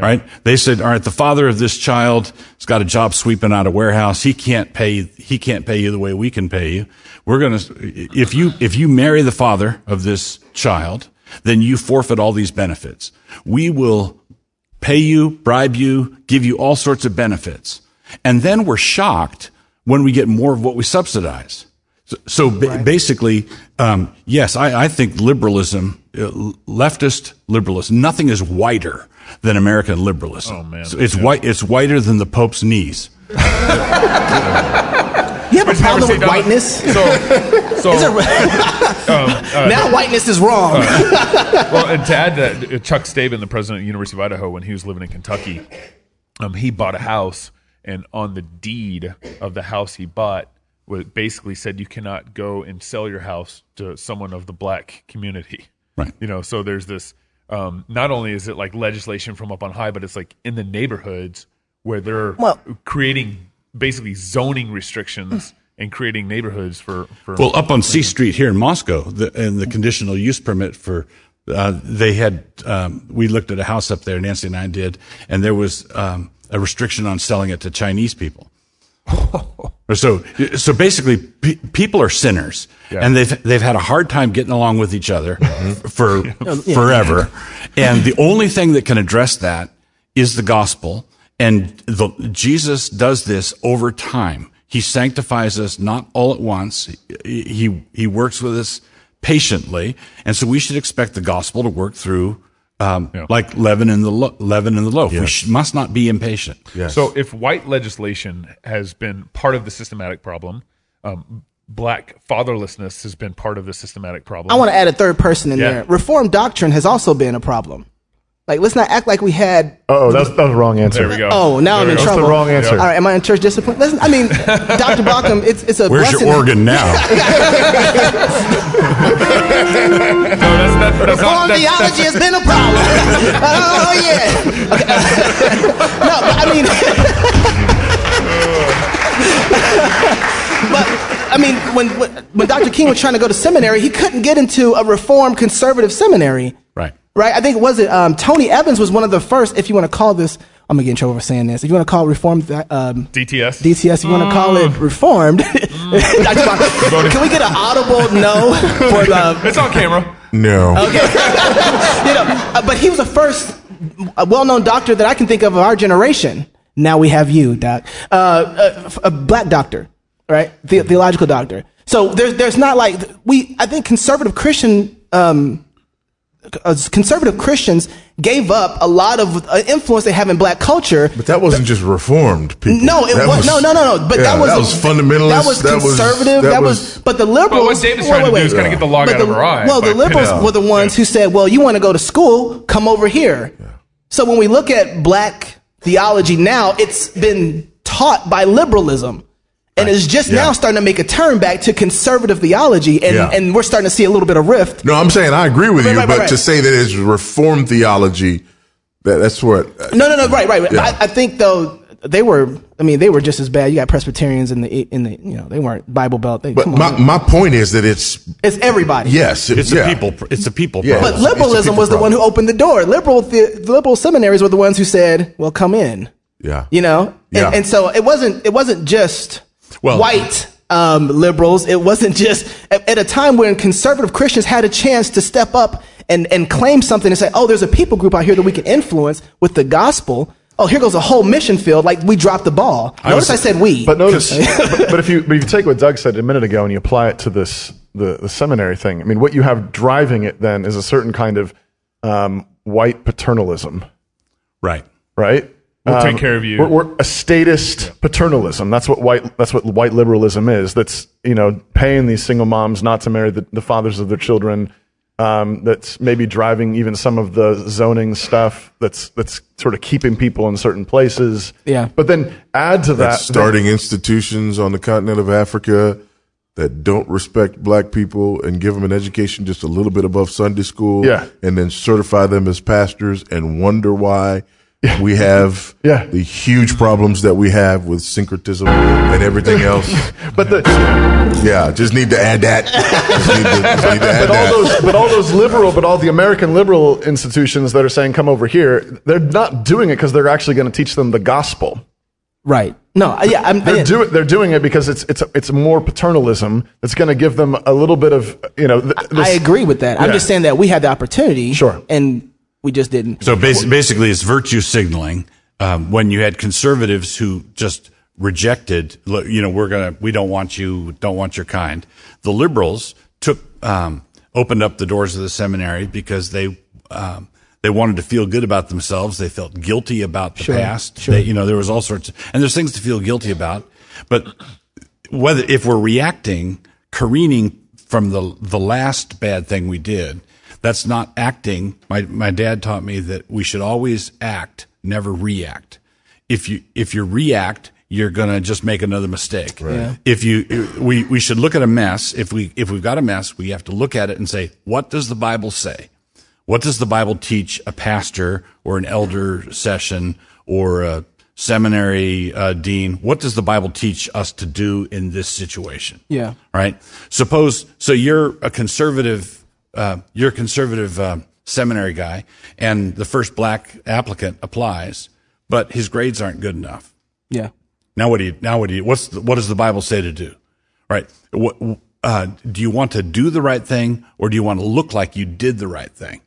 Right? They said, all right, the father of this child has got a job sweeping out a warehouse. He can't pay, he can't pay you the way we can pay you. We're going to, if you, if you marry the father of this child, then you forfeit all these benefits. We will pay you, bribe you, give you all sorts of benefits. And then we're shocked when we get more of what we subsidize. So, so ba- basically, um, yes, I, I think liberalism, leftist liberalism, nothing is whiter than American liberalism. Oh, man. So it's white. It's whiter than the Pope's knees. You have a Never problem with done. whiteness? So, so Is it- now whiteness is wrong. well, and to add that, uh, Chuck Staben, the president of the University of Idaho, when he was living in Kentucky, um, he bought a house, and on the deed of the house he bought, what basically said you cannot go and sell your house to someone of the black community. Right. You know, so there's this. Um, not only is it like legislation from up on high, but it's like in the neighborhoods where they're Well- creating basically zoning restrictions and creating neighborhoods for for. Well, up on C Street here in Moscow, the, and the conditional use permit for, uh, they had, um, we looked at a house up there, Nancy and I did, and there was um, a restriction on selling it to Chinese people. So, so basically, pe- people are sinners, Yeah. and they've they've had a hard time getting along with each other for forever, and the only thing that can address that is the gospel. And the, Jesus does this over time. He sanctifies us not all at once. He, he works with us patiently. And so we should expect the gospel to work through, um, like leaven in the, lo- leaven in the loaf. We sh- must not be impatient. So if white legislation has been part of the systematic problem, um, black fatherlessness has been part of the systematic problem. I want to add a third person in Yeah. there. Reformed doctrine has also been a problem. Like, let's not act like we had. Oh, that's that was the wrong answer. There we go. Oh, now I'm in trouble. That's the wrong answer. All right, am I in church discipline? Listen, I mean, Dr. Baucham, it's it's a Where's your blessing. organ now? Reformed theology has been a problem. oh yeah. Okay. no, but I mean, but I mean, when, when when Dr. King was trying to go to seminary, he couldn't get into a reformed conservative seminary. Right. Right. I think it was it um, Tony Evans was one of the first. If you want to call this, I'm gonna get in trouble for saying this. If you want to call it reformed um, DTS. DTS, you want to call it reformed. Dr. Baucham, Can we get an audible no for the? It's on camera. No. Okay. you know, uh, but he was the first uh, well-known doctor that I can think of of our generation. Now we have you, doc. Uh, a, a black doctor, right? The, theological doctor. So there's there's not like we. I think conservative Christian. Um, uh, conservative Christians gave up a lot of uh, influence they have in black culture. But that wasn't just reformed people. No, it That was, no, no, no, no. But yeah, that was that was fundamentalist. That was conservative. That, was, But the liberals. Well, what David's trying to do is kinda get the log But out of our eye Well, the liberals pinning- were the ones who said, "Well, you want to go to school? Come over here." So when we look at black theology now, it's been taught by liberalism. And it's just now starting to make a turn back to conservative theology, and, Yeah. and we're starting to see a little bit of rift. No, I'm saying I agree with Right, you, right, but right, to say that it's reformed theology, that, that's what. No, no, no. Right, right. Yeah. I, I think though they were. I mean, they were just as bad. You got Presbyterians in the in the you know they weren't Bible Belt. They, But come my, on, my point is that it's it's everybody. yes, It's yeah. a people. It's a people. Yeah. problem. But liberalism people was the one who opened the door. Liberal the, liberal seminaries were the ones who said, "Well, come in." Yeah. You know, and, Yeah. and so it wasn't it wasn't just Well- white um, liberals. It wasn't just at, at a time when conservative Christians had a chance to step up and and claim something and say, "Oh, there's a people group out here that we can influence with the gospel." Oh, here goes a whole mission field. Like we dropped the ball. Notice I said we. But notice, but, but if you but if you take what Doug said a minute ago and you apply it to this the, the seminary thing, I mean, what you have driving it then is a certain kind of um, white paternalism, Right. right? We'll take Um, care of you. We're, we're a statist paternalism. That's what white. That's what white liberalism is. That's you know paying these single moms not to marry the, the fathers of their children. Um, that's maybe driving even some of the zoning stuff. That's that's sort of keeping people in certain places. Yeah. But then add to that That's starting institutions on the continent of Africa that don't respect black people and give them an education just a little bit above Sunday school. Yeah. And then certify them as pastors and wonder why we have Yeah. the huge problems that we have with syncretism and everything else. But the, yeah, just need to add that. To, to add but all those, but all those liberal, but all the American liberal institutions that are saying come over here, they're not doing it because they're actually going to teach them the gospel. right. No. Yeah. I'm, They're I- doing they're doing it because it's it's it's more paternalism that's going to give them a little bit of you know. Th- this, I agree with that. I'm just saying that we had the opportunity. Sure. And we just didn't. So bas- basically, it's virtue signaling. Um, when you had conservatives who just rejected, you know, we're gonna, we don't want you, don't want your kind. The liberals took, um, opened up the doors of the seminary because they, um, they wanted to feel good about themselves. They felt guilty about the Sure, past. sure. They, you know, there was all sorts of, and there's things to feel guilty about. But whether, if we're reacting, careening from the, the last bad thing we did, that's not acting. My, my dad taught me that we should always act, never react. If you, if you react, you're going to just make another mistake. Yeah. If you, we, we should look at a mess. If we, if we've got a mess, we have to look at it and say, what does the Bible say? What does the Bible teach a pastor or an elder session or a seminary uh, dean? What does the Bible teach us to do in this situation? Yeah. Right. Suppose so. You're a conservative. Uh, you're a conservative uh, seminary guy, and the first black applicant applies, but his grades aren't good enough. Yeah. Now what do you? Now what do you? What's the, what does the Bible say to do? Right. What, uh, do you want to do the right thing, or do you want to look like you did the right thing?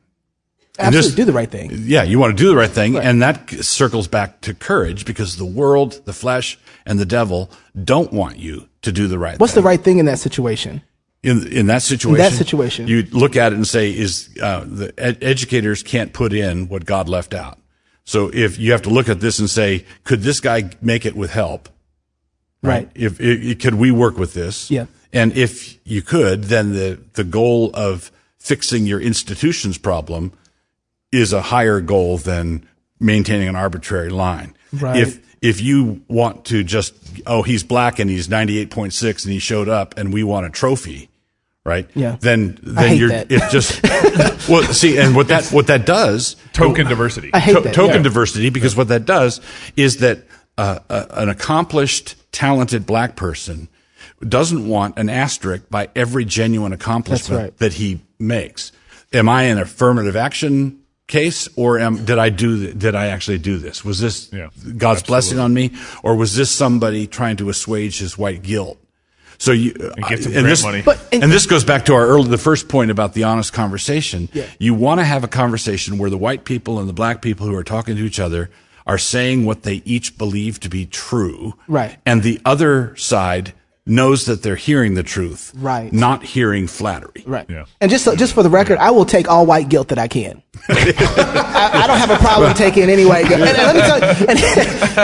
And Absolutely, this- do the right thing. Yeah, you want to do the right thing, and that circles back to courage because the world, the flesh, and the devil don't want you to do the right What's thing. the right thing in that situation? In in that situation? that situation. you look at it and say, "Is uh, the ed- educators can't put in what God left out?" So if you have to look at this and say, "Could this guy make it with help?" Right. If, if could we work with this? Yeah. And if you could, then the the goal of fixing your institution's problem is a higher goal than maintaining an arbitrary line. Right. If if you want to just oh he's black and he's 98.6 and he showed up and we want a trophy, right? Yeah. Then I then hate you're that. it just well see and what that what that does Token diversity. I hate to- that. token yeah. diversity because what that does is that uh, a, an accomplished, talented black person doesn't want an asterisk by every genuine accomplishment right. that he makes. Am I an affirmative action case, or am, did I do? th- Did I actually do this? Was this Yeah, God's blessing on me, or was this somebody trying to assuage his white guilt? So you And get some and this, money. But- and, this goes back to our early, the first point about the honest conversation. Yeah. You want to have a conversation where the white people and the black people who are talking to each other are saying what they each believe to be true. Right. And the other side knows that they're hearing the truth. Right. Not hearing flattery. Right. Yeah. And just so, just for the record, I will take all white guilt that I can. I, I don't have a problem taking any white guilt. And, and let me tell you. And,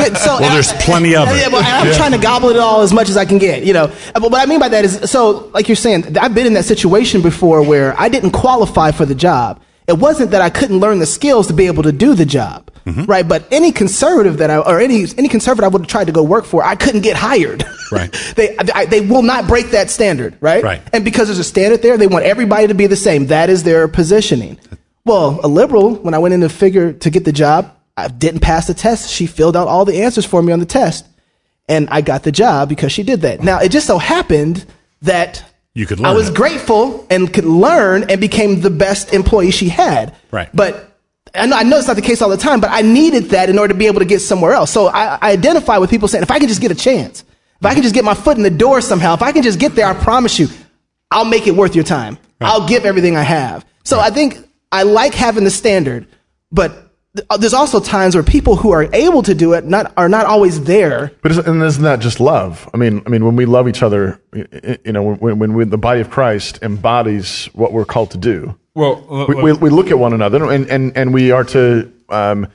and so, Well, there's plenty of it. Yeah, well, I'm trying to gobble it all as much as I can get. You know, uh, but what I mean by that is, so like you're saying, I've been in that situation before where I didn't qualify for the job. It wasn't that I couldn't learn the skills to be able to do the job, Mm-hmm. right? But any conservative that I, or any any conservative I would have tried to go work for, I couldn't get hired. Right. they I, they will not break that standard, right? Right. And because there's a standard there, they want everybody to be the same. That is their positioning. Well, a liberal, when I went in to figure to get the job, I didn't pass the test. She filled out all the answers for me on the test, and I got the job because she did that. Now, it just so happened that You could learn. I was grateful and could learn and became the best employee she had. Right. But I know, I know it's not the case all the time, but I needed that in order to be able to get somewhere else. So I, I identify with people saying, if I can just get a chance, if I can just get my foot in the door somehow, if I can just get there, I promise you, I'll make it worth your time. I'll give everything I have. So I think I like having the standard, but there's also times where people who are able to do it not, are not always there. But isn't, and isn't that just love? I mean, I mean, when we love each other, y- y- you know, when, when we, the body of Christ embodies what we're called to do, Well, l- we, we, we look at one another, and, and, and we are to, um,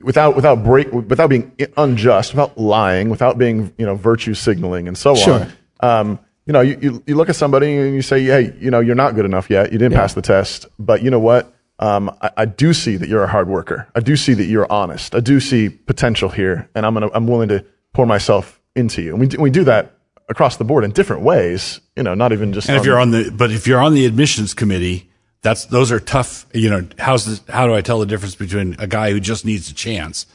without without break, without being unjust, without lying, without being you know virtue signaling, and so Sure. on. Um, you know, you, you, you look at somebody and you say, hey, you know, you're not good enough yet. You didn't pass the test, but you know what? Um, I, I do see that you're a hard worker. I do see that you're honest. I do see potential here, and I'm gonna, I'm willing to pour myself into you. And we do, we do that across the board in different ways. You know, not even just. And if you're on the, but if you're on the admissions committee, that's those are tough. You know, how's the, how do I tell the difference between a guy who just needs a chance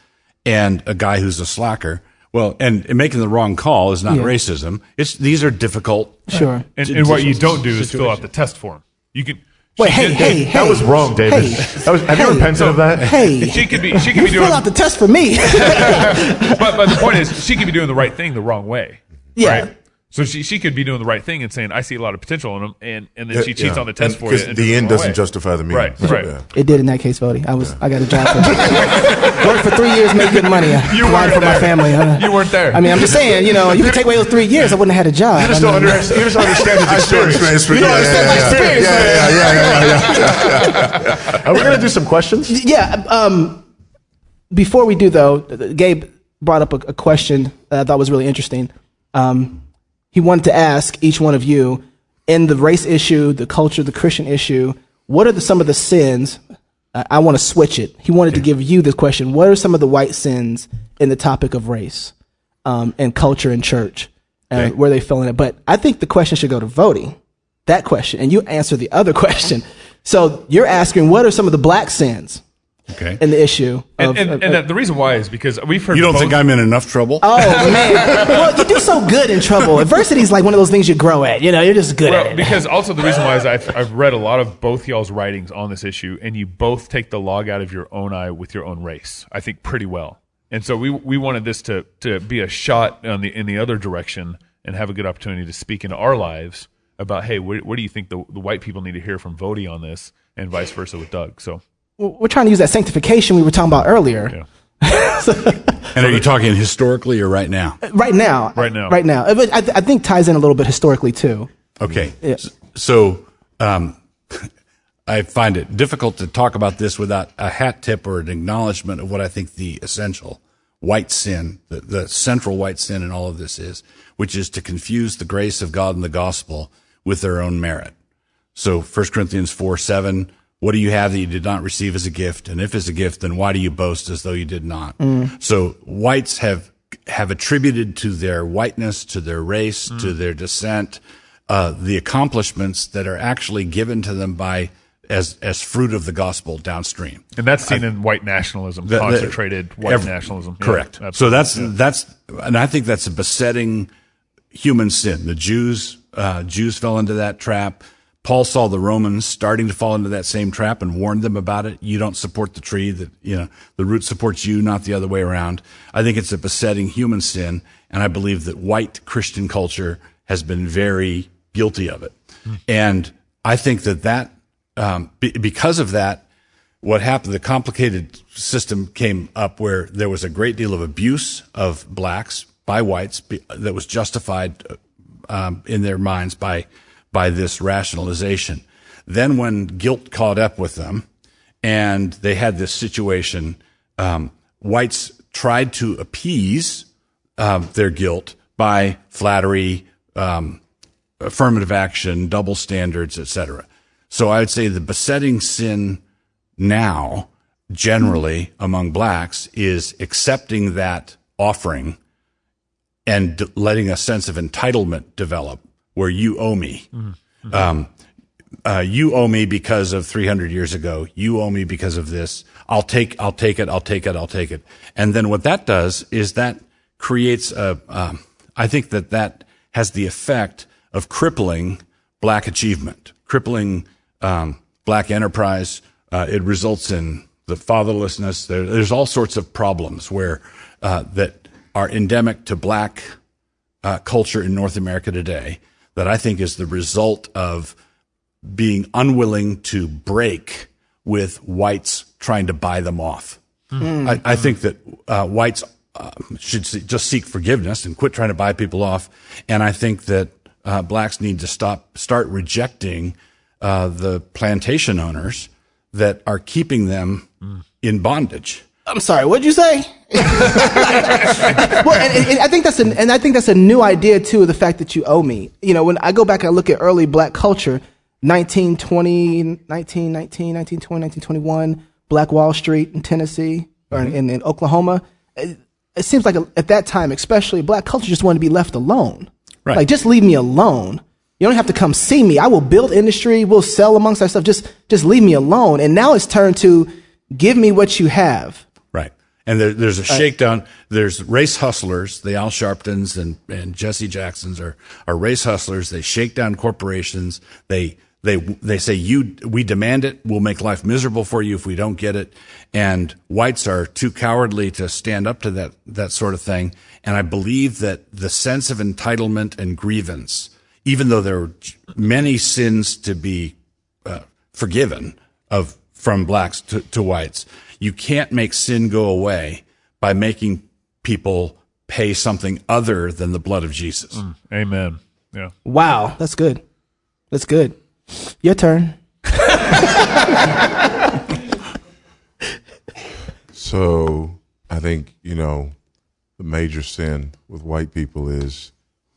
and a guy who's a slacker? Well, and, and making the wrong call is not Yeah. racism. It's these are difficult. Sure. and, and what you don't do is fill out the test form. You can. Wait, hey, did- hey, hey. that was wrong, David. Hey. That was, have you Hey. repented of that? Hey, She could be. She could you be doing. fill out the test for me. but, but the point is, she could be doing the right thing the wrong way. Yeah. Right? So she, she could be doing the right thing and saying, I see a lot of potential in him, and, and then she cheats Yeah. on the test And- for you. 'cause and the end doesn't way. justify the means. Right, So, right. yeah. It did in that case, Voddie. I was I got a job. For, worked for three years, made good money. I You weren't for my there. family. huh? You weren't there. I mean, I'm just saying. You know, you could take away those three years. I wouldn't have had a job. You just I don't mean, understand. You just understand his experience. experience. You don't understand my experience, Yeah, yeah, yeah, yeah, yeah, yeah, yeah. Are we going to do some questions? Yeah. Um, before we do, though, Gabe brought up a, a question that I thought was really interesting. Um, he wanted to ask each one of you in the race issue, the culture, the Christian issue, what are the, some of the sins? I, I want to switch it. He wanted to give you this question. What are some of the white sins in the topic of race um, and culture and church? And where they feeling it? But I think the question should go to Voddie. That question, and you answer the other question. So you're asking, what are some of the black sins Okay. in the issue? And, of- and, of- and that, the reason why is because we've heard. You don't both- think I'm in enough trouble? Oh man! Well, you do so good in trouble. Adversity is like one of those things you grow at. You know, you're just good at Well, it. because also the reason why is I've, I've read a lot of both y'all's writings on this issue, and you both take the log out of your own eye with your own race. I think pretty well, and so we we wanted this to to be a shot on the in the other direction and have a good opportunity to speak into our lives about hey, what, what do you think the, the white people need to hear from Voddie on this, and vice versa with Doug. So we're trying to use that sanctification we were talking about earlier. And are you talking historically or right now? Right now, Right now. right now. But I, I think ties in a little bit historically too. Okay. Yeah. So, um, I find it difficult to talk about this without a hat tip or an acknowledgement of what I think the essential white sin, the, the central white sin in all of this is, which is to confuse the grace of God and the gospel with their own merit. So 1 Corinthians 4, 7, what do you have that you did not receive as a gift? And if as a gift, then why do you boast as though you did not? So whites have, have attributed to their whiteness, to their race, to their descent, uh, the accomplishments that are actually given to them by, as, as fruit of the gospel downstream. And that's seen in white nationalism, The- the- concentrated white ev- nationalism. Yeah, Correct. so that's Yeah. that's, and I think that's a besetting human sin. The Jews, uh, Jews fell into that trap. Paul saw the Romans starting to fall into that same trap and warned them about it. You don't support the tree that, you know, the root supports you, not the other way around. I think it's a besetting human sin. And I believe that white Christian culture has been very guilty of it. And I think that that, um, be, because of that, what happened, the complicated system came up where there was a great deal of abuse of blacks by whites that was justified um, in their minds by by this rationalization. Then, when guilt caught up with them, and they had this situation, um, whites tried to appease um, their guilt by flattery, um, affirmative action, double standards, etc. So I would say the besetting sin now, generally among blacks, is accepting that offering and letting a sense of entitlement develop where you owe me. Um, uh, you owe me because of 300 years ago. You owe me because of this. I'll take, I'll take it. I'll take it. I'll take it. And then what that does is that creates a, um, I think that that has the effect of crippling black achievement, crippling, um, black enterprise. Uh, it results in the fatherlessness. There, there's all sorts of problems where, uh, that are endemic to black, uh, culture in North America today that I think is the result of being unwilling to break with whites trying to buy them off. Hmm. I, I think that uh, whites uh, should se- just seek forgiveness and quit trying to buy people off. And I think that uh, blacks need to stop, start rejecting uh, the plantation owners that are keeping them in bondage. I'm sorry. What'd you say? well, and, and- and I think that's an, and I think that's a new idea too. The fact that you owe me. You know, when I go back and look at early black culture, 1920, 1919, 1920, 1921, Black Wall Street in Tennessee or in, in, in Oklahoma. It, it seems like a, at that time, especially black culture, just wanted to be left alone. Right. Like, just leave me alone. You don't have to come see me. I will build industry. We'll sell amongst ourselves. Just, just leave me alone. And now it's turned to give me what you have. And there, there's a Right. shakedown. There's race hustlers. The Al Sharptons and, and Jesse Jacksons are, are race hustlers. They shake down corporations. They, they, they say you, we demand it. We'll make life miserable for you if we don't get it. And whites are too cowardly to stand up to that, that sort of thing. And I believe that the sense of entitlement and grievance, even though there are many sins to be uh, forgiven of from blacks to, to whites. You can't make sin go away by making people pay something other than the blood of Jesus. Mm, amen. Yeah. Wow, that's good. That's good. Your turn. So I think, you know, the major sin with white people is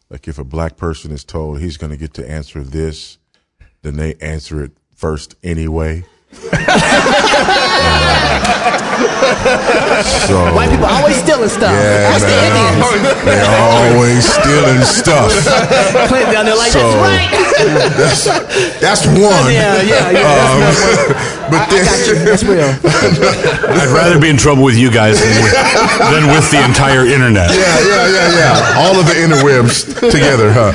like if a black person is told he's going to get to answer this, then they answer it first anyway. So White people always stealing stuff. Yeah, Ask the. Indians. They always stealing stuff. Clinton down there like, So, that's right. That's, that's one. Yeah, yeah, yeah. Um, That's- but I, then, I got you. That's real. I'd rather be in trouble with you guys than with, than with the entire internet. yeah, yeah, yeah, yeah. All of the interwebs together, huh?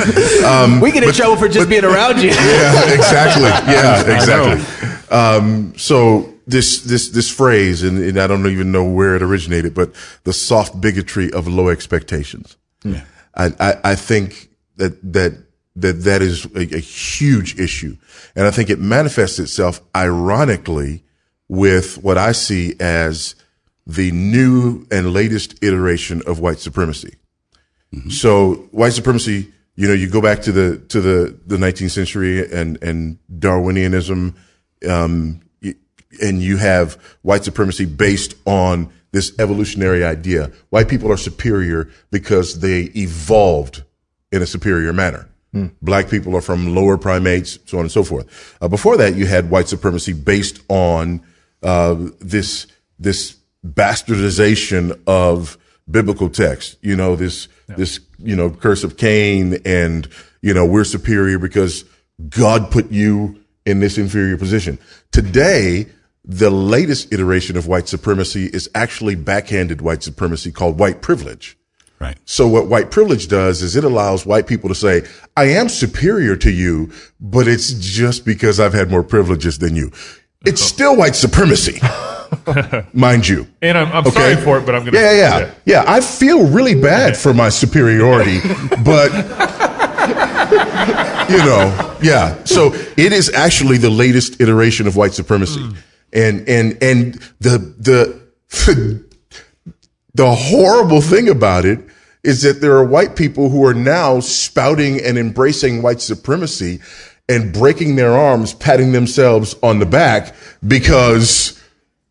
Um, We get in trouble for just being around you. yeah, exactly. Yeah, exactly. Um, so this this this phrase, and, and I don't even know where it originated, but the soft bigotry of low expectations. Yeah. I, I, I think that that that that is a, a huge issue, and I think it manifests itself ironically with what I see as the new and latest iteration of white supremacy. So white supremacy, you know, you go back to the to the the 19th century and and Darwinianism, um, and you have white supremacy based on this evolutionary idea. White people are superior because they evolved in a superior manner. Black people are from lower primates, so on and so forth. Uh, before that, you had white supremacy based on uh, this this bastardization of biblical text. You know this this you know curse of Cain, and you know we're superior because God put you in this inferior position. Today, the latest iteration of white supremacy is actually backhanded white supremacy called white privilege. Right. So what white privilege does is it allows white people to say, I am superior to you, but it's just because I've had more privileges than you. It's still white supremacy, mind you. And I'm, I'm Okay. sorry for it, but I'm going to. Yeah, yeah, yeah. Yeah, I feel really bad for my superiority, but you know, yeah. So it is actually the latest iteration of white supremacy. Mm. And and and the the the horrible thing about it is that there are white people who are now spouting and embracing white supremacy and breaking their arms, patting themselves on the back because,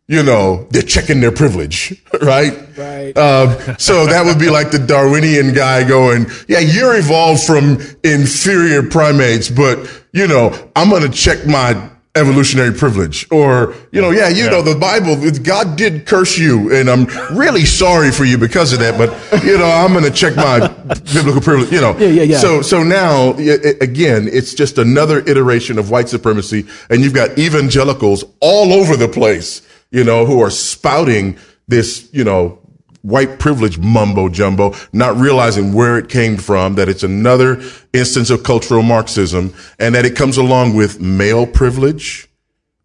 you know, they're checking their privilege, right? Right. Um, so that would be like the Darwinian guy going, yeah, you're evolved from inferior primates, but, you know, I'm going to check my evolutionary privilege or, you know, yeah, you know, the Bible, God did curse you and I'm really sorry for you because of that, but, you know, I'm going to check my biblical privilege, you know. Yeah, yeah, yeah. So, so now, again, it's just another iteration of white supremacy and you've got evangelicals all over the place, you know, who are spouting this, you know, white privilege mumbo jumbo, not realizing where it came from, that it's another instance of cultural Marxism, and that it comes along with male privilege,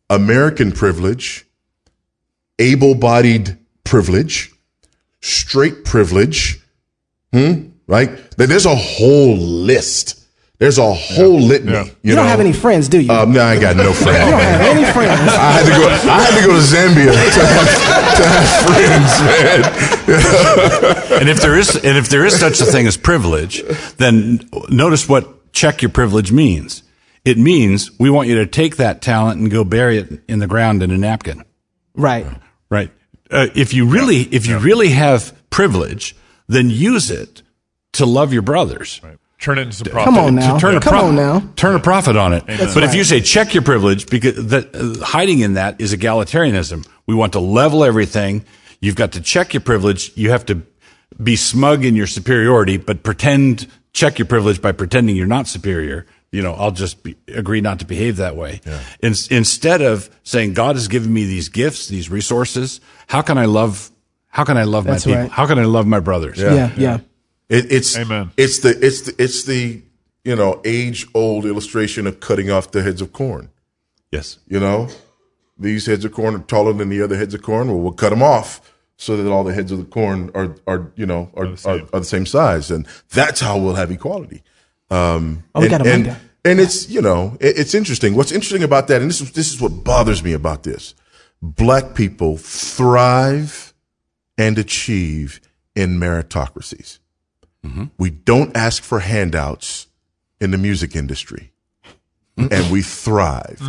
American privilege, able bodied privilege, straight privilege, hmm, right? There- There's a whole list. There's a whole litany. You, You, don't know? have any friends, do you? Um, no, I ain't got no friends. you don't have any friends. I had to go. I had to go to Zambia to have, to have friends, man. and if there is and if there is such a thing as privilege, then notice what check your privilege means. It means we want you to take that talent and go bury it in the ground in a napkin. Right. Right. Uh, if you really if you really have privilege, then use it to love your brothers. Right. Turn it into some profit. Come on now. To turn a Come prof- on now. Turn a profit on it. That's but if you say check your privilege, because that, uh, hiding in that is egalitarianism. We want to level everything. You've got to check your privilege. You have to be smug in your superiority, but pretend check your privilege by pretending you're not superior. You know, I'll just be, agree not to behave that way. In, instead of saying God has given me these gifts, these resources, how can I love? How can I love That's my people? right. How can I love my brothers? Yeah, yeah. It, it's Amen. It's the it's the, it's the you know age old illustration of cutting off the heads of corn. Yes. You know, these heads of corn are taller than the other heads of corn. Well, we'll cut them off so that all the heads of the corn are are you know are are, are the same size, and that's how we'll have equality. Um, Oh, we and, got a and, Monday. and it's you know it, it's interesting. What's interesting about that, and this is this is what bothers me about this: black people thrive and achieve in meritocracies. We don't ask for handouts in the music industry, and we thrive.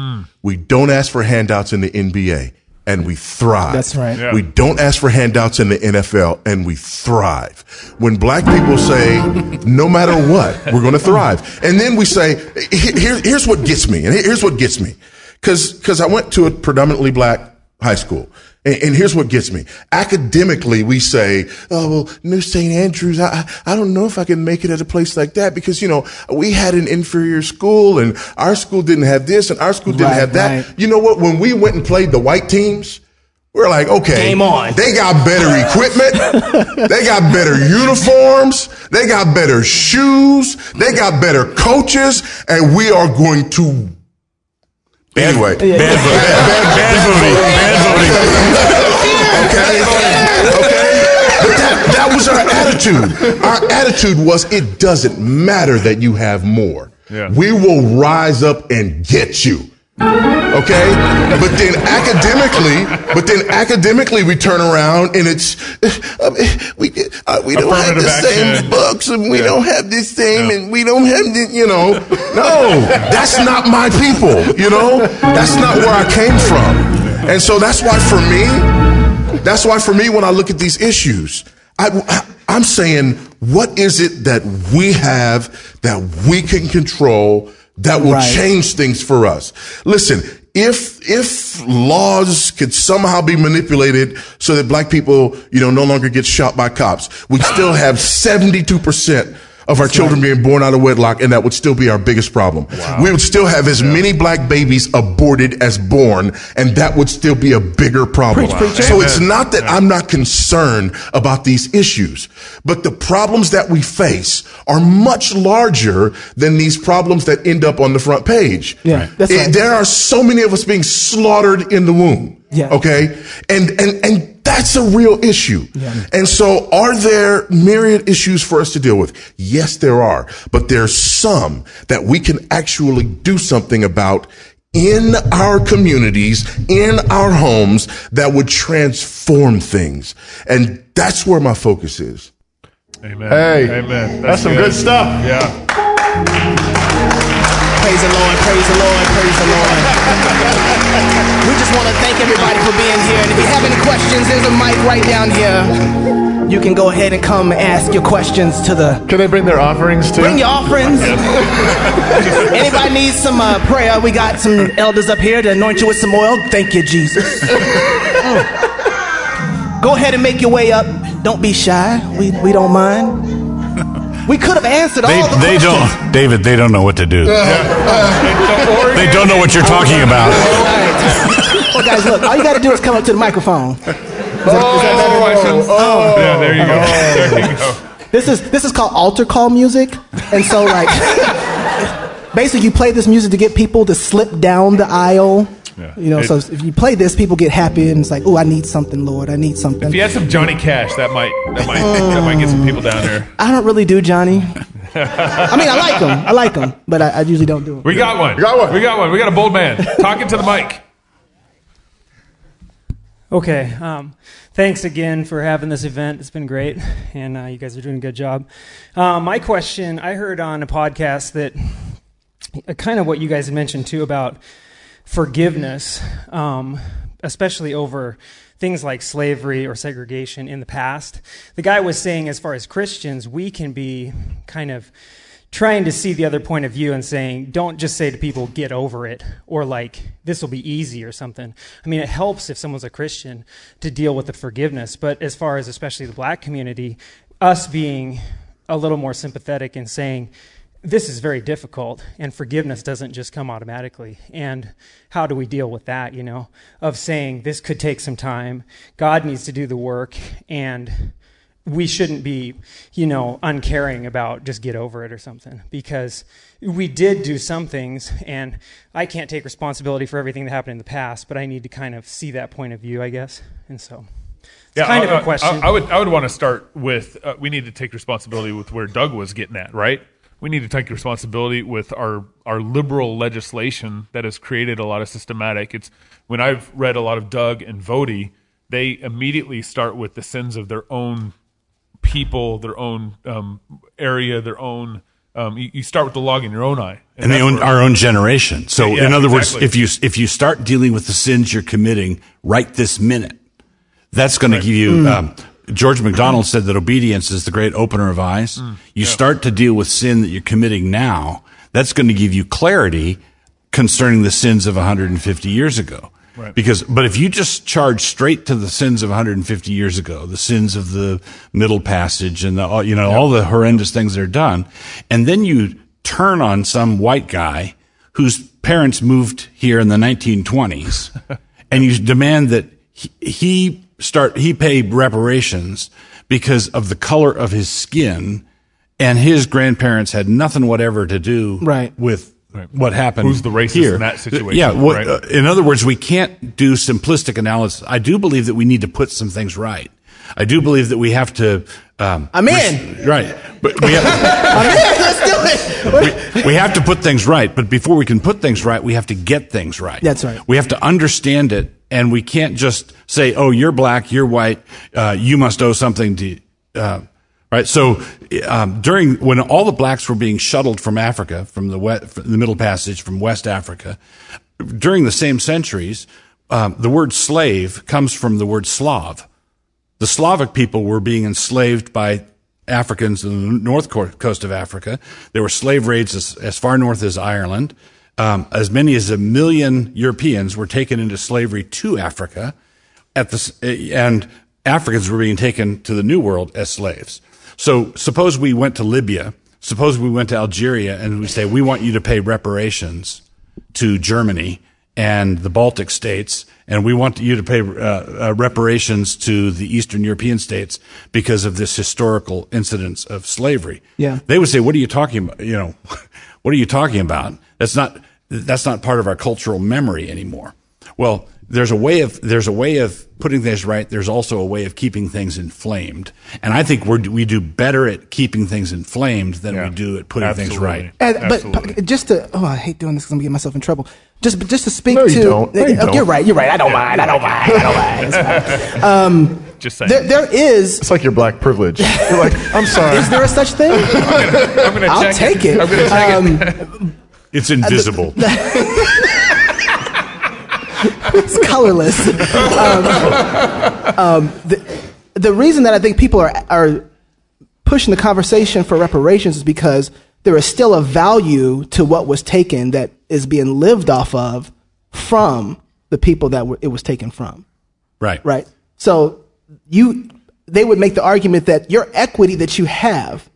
We don't ask for handouts in the NBA, and we thrive. That's right. Yeah. We don't ask for handouts in the NFL, and we thrive. When black people say, no matter what, we're going to thrive. And then we say, "Here- here- here's what gets me, and here's what gets me. Because I went to a predominantly black high school. And, and here's what gets me. Academically, we say, oh, well, New St. Andrews, I, I don't know if I can make it at a place like that because, you know, we had an inferior school and our school didn't have this and our school didn't Right, have that. right. You know what? When we went and played the white teams, we're like, okay, Game on. They got better equipment. they got better uniforms. They got better shoes. They got better coaches. And we are going to, anyway. Bad voting. Bad voting. Bad voting. okay? Okay? But that, that was our attitude. Our attitude was it doesn't matter that you have more. Yeah. We will rise up and get you. Okay? But then academically, but then academically we turn around and it's, uh, we, uh, we don't have the Affirmative same books and we Yeah. don't have the same and we don't have the, you know. No, that's not my people, you know? That's not where I came from. And so that's why for me, that's why for me, when I look at these issues, I, I'm saying, what is it that we have that we can control that will Right. change things for us? Listen, if, if laws could somehow be manipulated so that black people, you know, no longer get shot by cops, we'd still have 72% of our children being born out of wedlock, and that would still be our biggest problem. We would still have as many black babies aborted as born, and that would still be a bigger problem. Preach, preacher. So it's not that I'm not concerned about these issues, but the problems that we face are much larger than these problems that end up on the front page. Yeah, that's It- right. There are so many of us being slaughtered in the womb. Yeah. Okay. And, and, and that's a real issue. Yeah. And so are there myriad issues for us to deal with? Yes, there are, but there's some that we can actually do something about in our communities, in our homes that would transform things. And that's where my focus is. Amen. Hey, Amen. that's some good stuff. Yeah. Praise the Lord, praise the Lord, praise the Lord. we just want to thank everybody for being here. And if you have any questions, there's a mic right down here. You can go ahead and come ask your questions to the. Can they bring their offerings too? Bring your offerings. Anybody needs some uh, prayer? We got some elders up here to anoint you with some oil. Thank you, Jesus. Go ahead and make your way up. Don't be shy. We, we don't mind. We could have answered They, all the they questions. don't, David, they don't know what to do. And so Oregon- They don't know what you're talking about. Well, guys, look, all you got to do is come up to the microphone. Oh, questions. Oh. Oh. Yeah, there you go. Oh. There you go. This is this is called altar call music, and so like, basically, you play this music to get people to slip down the aisle. Yeah. You know, It- so if you play this, people get happy, and it's like, oh, I need something, Lord, I need something. If you had some Johnny Cash, that might that might that might get some people down there. I don't really do Johnny. I mean, I like him, I like him, but I, I usually don't do him. We got one. We got one. We got one. We got a bold man talking to the mic. Okay. Um, thanks again for having this event. It's been great, and uh, you guys are doing a good job. Uh, my question I heard on a podcast that uh, kind of what you guys mentioned too about forgiveness, um, especially over things like slavery or segregation in the past. The guy was saying, as far as Christians, we can be kind of trying to see the other point of view and saying, don't just say to people, get over it, or like, this will be easy or something. I mean, it helps if someone's a Christian to deal with the forgiveness, but as far as especially the black community, us being a little more sympathetic and saying, this is very difficult, and forgiveness doesn't just come automatically. And how do we deal with that, you know, of saying this could take some time, God needs to do the work, and we shouldn't be, you know, uncaring about just get over it or something because we did do some things and I can't take responsibility for everything that happened in the past, but I need to kind of see that point of view, I guess. And so it's kind I- of a question. I, I would I would want to start with uh, we need to take responsibility with where Doug was getting at, right? We need to take responsibility with our our liberal legislation that has created a lot of systematic. It's when I've read a lot of Doug and Voddie, they immediately start with the sins of their own people, their own um, area, their own. Um, you, you start with the log in your own eye, and they own our own generation. So, Yeah, in other exactly. words, if you if you start dealing with the sins you're committing right this minute, that's going to give you. Mm. Um, George MacDonald said that obedience is the great opener of eyes. Mm. You start to deal with sin that you're committing now. That's going to give you clarity concerning the sins of 150 years ago. Right. Because, but if you just charge straight to the sins of 150 years ago, the sins of the Middle Passage and the, all- you know, all the horrendous things that are done, and then you turn on some white guy whose parents moved here in the 1920s, and you demand that he, he start, he paid reparations because of the color of his skin, and his grandparents had nothing whatever to do Right. with what happened. Who's the racist here. in that situation, Yeah. What, right? uh, in other words, we can't do simplistic analysis. I do believe that we need to put some things right. I do believe that we have to. Um, I'm in. right, but we have, I'm in. Let's do we, we have to put things right, but before we can put things right, we have to get things right. That's right. We have to understand it, and we can't just say, "Oh, you're black, you're white, uh, you must owe something to." Uh, right. So um, during when all the blacks were being shuttled from Africa, from the west, from the Middle Passage, from West Africa, during the same centuries, um, the word slave comes from the word Slav. The Slavic people were being enslaved by Africans in the north coast of Africa. There were slave raids as, as far north as Ireland. Um, as many as a million Europeans were taken into slavery to Africa, at the, and Africans were being taken to the New World as slaves. So suppose we went to Libya, suppose we went to Algeria, and we say we want you to pay reparations to Germany and the Baltic states, and we want you to pay uh, uh, reparations to the Eastern European states because of this historical incidence of slavery. Yeah. They would say, "What are you talking about? You know, what are you talking about? That's not that's not part of our cultural memory anymore." Well, there's a way of there's a way of putting things right. There's also a way of keeping things inflamed, and I think we we do better at keeping things inflamed than Yeah. we do at putting things right. And, but just to, oh, I hate doing this because I'm gonna get myself in trouble. Just, but just to speak No, to, you don't. No, you Oh, don't. you're right. You're right. I don't mind. I don't mind. I don't mind. It's fine. Um, Just saying. there, there is. It's like your black privilege. You're like, I'm sorry. Is there a such thing? I'm gonna I'll check take it. I'm gonna check it. It's invisible. it's colorless. Um, um, the, the reason that I think people are are pushing the conversation for reparations is because there is still a value to what was taken that is being lived off of from the people that were, it was taken from. right. Right. So you, they would make the argument that your equity that you have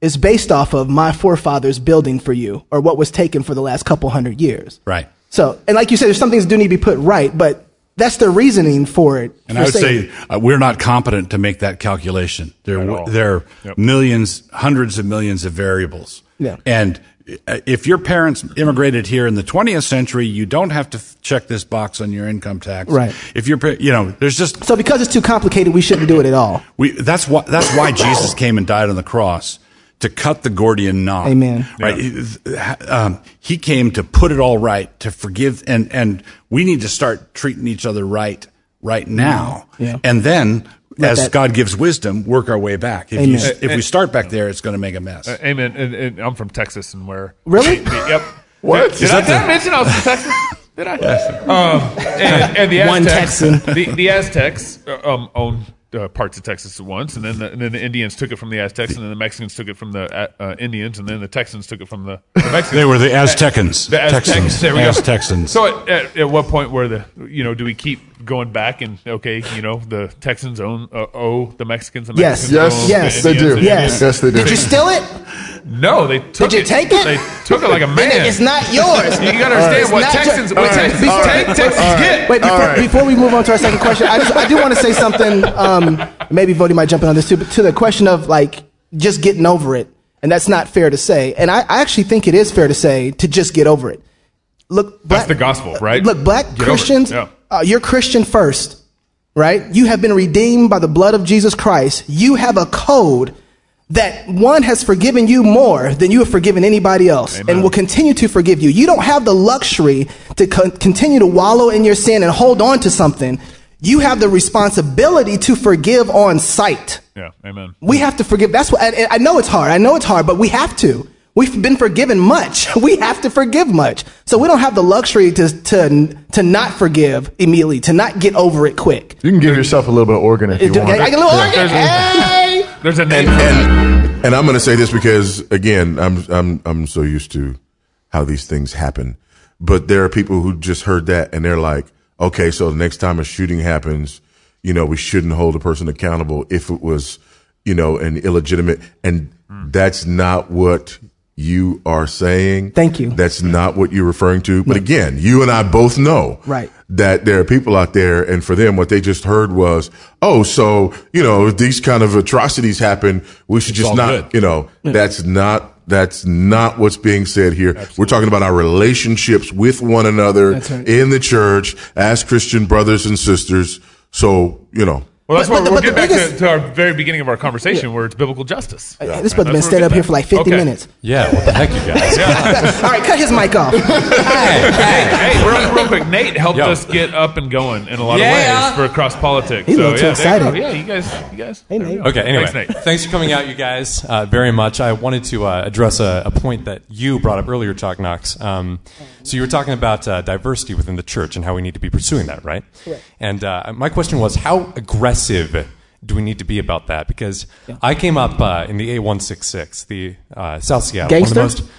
is based off of my forefathers building for you or what was taken for the last couple hundred years. Right. So, and like you said, there's some things that do need to be put right, but that's the reasoning for it. And for I would saying- say uh, we're not competent to make that calculation. There, At w- all. there are Yep. millions, hundreds of millions of variables. Yeah. And uh, if your parents immigrated here in the 20th century, you don't have to f- check this box on your income tax. Right. If you're, you know, there's just so because it's too complicated, we shouldn't do it at all. we. That's why. That's why Jesus came and died on the cross to cut the Gordian knot. Amen. Right. Um, he came to put it all right, to forgive, and and we need to start treating each other right right now. Yeah. And then, Let as that- God gives wisdom, work our way back. If, Amen. you, if we start back there, it's going to make a mess. Uh, Amen. And, and I'm from Texas, and where Really? yep. What? Did, Is I, that did I mention I was from Texas? Did I? Um, and, and the One Texan. The, the Aztecs uh, um, owned uh, parts of Texas at once, and then the, and then the Indians took it from the Aztecs, and then the Mexicans took it from the uh, uh, Indians, and then the Texans took it from the, the Mexicans. They were the Aztecans. The Aztecs. Texans. There we go. Aztexans. So at, at, at what point were the you know do we keep going back and okay you know the Texans own uh, owe the Mexicans the Yes. Mexicans Yes, owe yes, the they do. Indians, and Yes. Yes, they do. Did you steal it? No, they took you it. take it? They took it like a Then man. It's not yours. You gotta understand It's what not Texans, your- what Texans, take, Texans get. Wait, before, right. before we move on to our second question, I, just, I do want to say something. Um, maybe Voddie might jump in on this too, but to the question of like just getting over it, and that's not fair to say. And I, I actually think it is fair to say to just get over it. Look, black, the gospel, right? Look, black Get. Christians, Yeah. uh, you're Christian first, right? You have been redeemed by the blood of Jesus Christ. You have a code that one has forgiven you more than you have forgiven anybody else Amen. and will continue to forgive you. You don't have the luxury to con- continue to wallow in your sin and hold on to something. You have the responsibility to forgive on sight. Yeah, amen. We have to forgive. That's what I, I know it's hard. I know it's hard, but we have to. We've been forgiven much. We have to forgive much. So we don't have the luxury to to to not forgive immediately, to not get over it quick. You can give yourself a little bit of organ if you I want. get a little organ. There's a and name. and, and I'm going to say this because again, I'm I'm I'm so used to how these things happen, but there are people who just heard that and they're like, okay, so the next time a shooting happens, you know, we shouldn't hold a person accountable if it was, you know, an illegitimate, and hmm. that's not what you are saying. Thank you. That's not what you're referring to. But again, you and I both know Right. that there are people out there and for them what they just heard was oh so you know if these kind of atrocities happen we should just not good. you know that's not that's not what's being said here we're talking about our relationships with one another right. in the church as christian brothers and sisters so you know Well, that's But- why but- we're but the getting back to, to our very beginning of our conversation, where it's biblical justice. Right. This brother been That's where standing we're up here for like 50 Okay. minutes. Yeah, what the heck, you guys? All right, cut his mic off. Hey, real, real quick, Nate helped Yo. us get up and going in a lot Yeah. of ways for cross politics. He's a little too yeah, there you excited. Yeah, you guys, you guys. Hey, Nate. Okay, anyway, Thanks, Nate. thanks for coming out, you guys, uh, very much. I wanted to uh, address a, a point that you brought up earlier, Chuck Knox. Um, so you were talking about uh, diversity within the church and how we need to be pursuing that, right? Correct. And uh, my question was, how aggressive do we need to be about that? Because I came up uh, in the A166, the uh, South Seattle, Gangster? one of the most,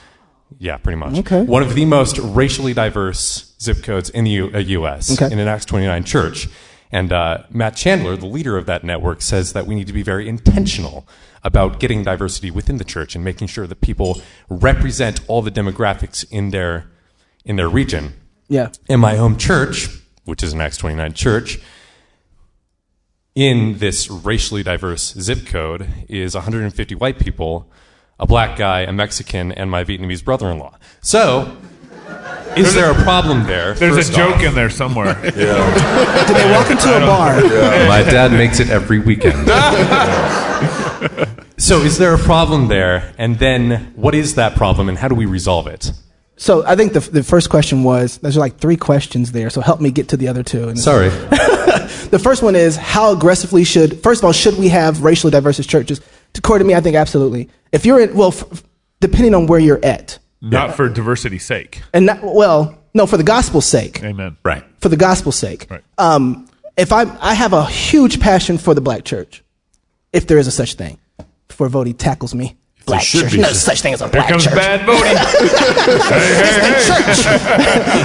yeah, pretty much, Okay. one of the most racially diverse zip codes in the U- uh, U.S. Okay. in an Acts 29 church. And uh, Matt Chandler, the leader of that network, says that we need to be very intentional about getting diversity within the church and making sure that people represent all the demographics in their in their region. Yeah. In my home church, which is an Acts 29 church, in this racially diverse zip code is 150 white people, a black guy, a Mexican, and my Vietnamese brother-in-law. So, is there a problem there? There's a joke off? in there somewhere. yeah. Did they walk into a bar? My dad makes it every weekend. so, is there a problem there? And then, what is that problem, and how do we resolve it? So I think the, the first question was there's like three questions there. So help me get to the other two. And Sorry. the first one is how aggressively should first of all should we have racially diverse churches? According to me, I think absolutely. If you're in well, f- f- depending on where you're at, Not for diversity's sake. and not, well, no, for the gospel's sake, Amen. Right. for the gospel's sake. Right. Um, if I I have a huge passion for the black church, if there is a such thing, before Voddie tackles me. Black should church. be No such- such thing as a Here black comes church. bad voting.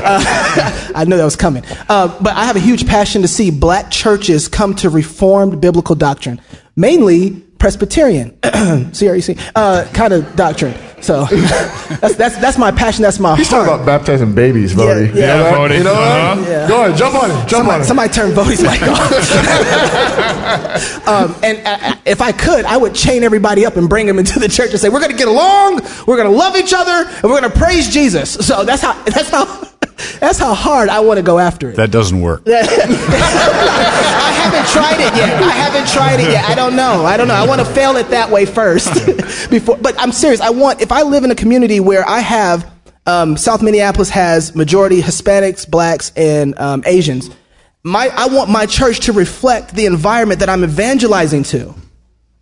Uh, I knew that was coming. Uh, but I have a huge passion to see black churches come to reformed biblical doctrine, mainly Presbyterian, CREC, uh, kind of doctrine. So that's, that's, that's my passion. That's my He's heart. talking about baptizing babies, Voddie. Yeah, yeah. You know that? Voddie. You know that? Uh-huh. Yeah. Go ahead, jump on it. Jump on it. somebody turn Voddie's mic off. um, and uh, if I could, I would chain everybody up and bring them into the church and say, "We're going to get along. We're going to love each other, and we're going to praise Jesus." So that's how that's how that's how hard I want to go after it. That doesn't work. I haven't tried it yet. I haven't tried it yet. I don't know. I don't know. I want to fail it that way first before. But I'm serious. I want if I live in a community where I have um, South Minneapolis has majority Hispanics, blacks, and um, Asians. My I want my church to reflect the environment that I'm evangelizing to.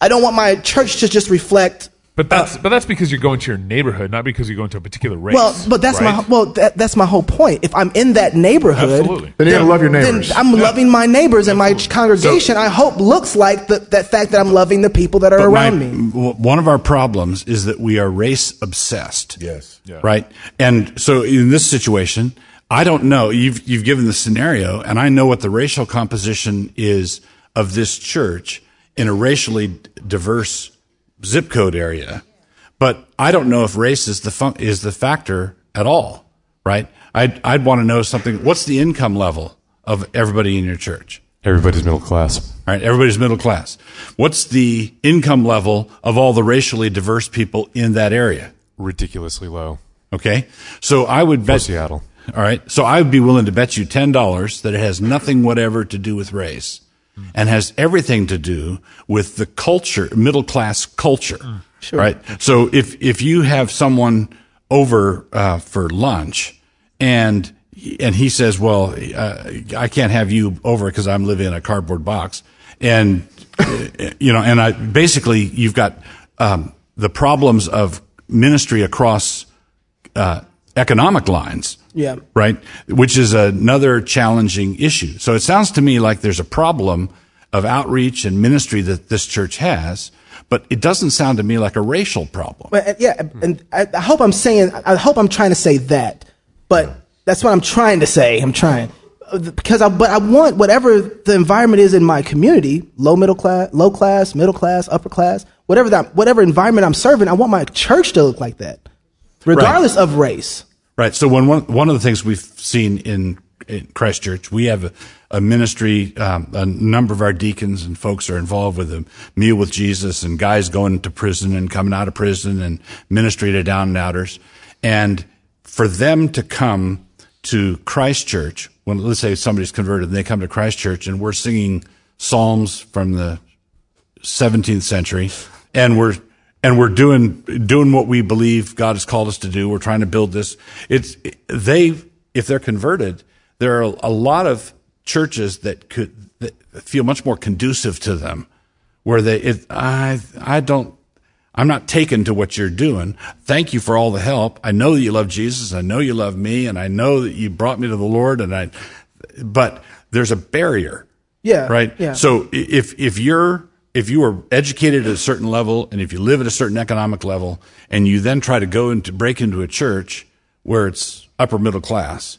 I don't want my church to just reflect. But uh, that's but that's because you're going to your neighborhood, not because you're going to a particular race. Well, but that's my well. That, that's my whole point. If I'm in that neighborhood, Absolutely. Then you gotta love your then neighbors. I'm loving my neighbors, and my congregation. I hope looks like the, that fact that I'm loving the people that are But my- around me. One of our problems is that we are race obsessed. Yes. Yeah. Right. And so in this situation, I don't know. You've you've given the scenario, and I know what the racial composition is of this church in a racially diverse zip code area, but I don't know if race is the fun- is the factor at all. Right. I'd I'd want to know something. What's the income level of everybody in your church? Everybody's middle class. All right, everybody's middle class. What's the income level of all the racially diverse people in that area? Ridiculously low. Okay, so I would bet Seattle. All right, so I would be willing to bet you ten dollars that it has nothing whatever to do with race, and has everything to do with the culture, middle class culture. Sure. Right. So if if you have someone over uh, for lunch, and and he says, "Well, uh, I can't have you over because I'm living in a cardboard box," and uh, you know, and I basically you've got um, the problems of ministry across uh, economic lines. Yeah. Right. Which is another challenging issue. So it sounds to me like there's a problem of outreach and ministry that this church has, but it doesn't sound to me like a racial problem. But yeah, and I, hope I'm saying. I hope I'm trying to say that, but that's what I'm trying to say. I'm trying because I, but I want whatever the environment is in my community, low middle class, low class, middle class, upper class, whatever that, whatever environment I'm serving, I want my church to look like that, regardless of race. Right. So when one one of the things we've seen in, in Christ Church, we have a, a ministry. Um, a number of our deacons and folks are involved with a meal with Jesus, and guys going to prison and coming out of prison, and ministry to down and outers. And for them to come to Christ Church, when let's say somebody's converted and they come to Christ Church, and we're singing psalms from the 17th century, and we're and we're doing doing what we believe God has called us to do. We're trying to build this. It's they if they're converted, there are a lot of churches that could that feel much more conducive to them, where they it, I I don't I'm not taken to what you're doing. Thank you for all the help. I know that you love Jesus. I know you love me, and I know that you brought me to the Lord. And I, but there's a barrier. Yeah. Right. Yeah. So if if you're if you are educated at a certain level, and if you live at a certain economic level, and you then try to go into break into a church where it's upper middle class,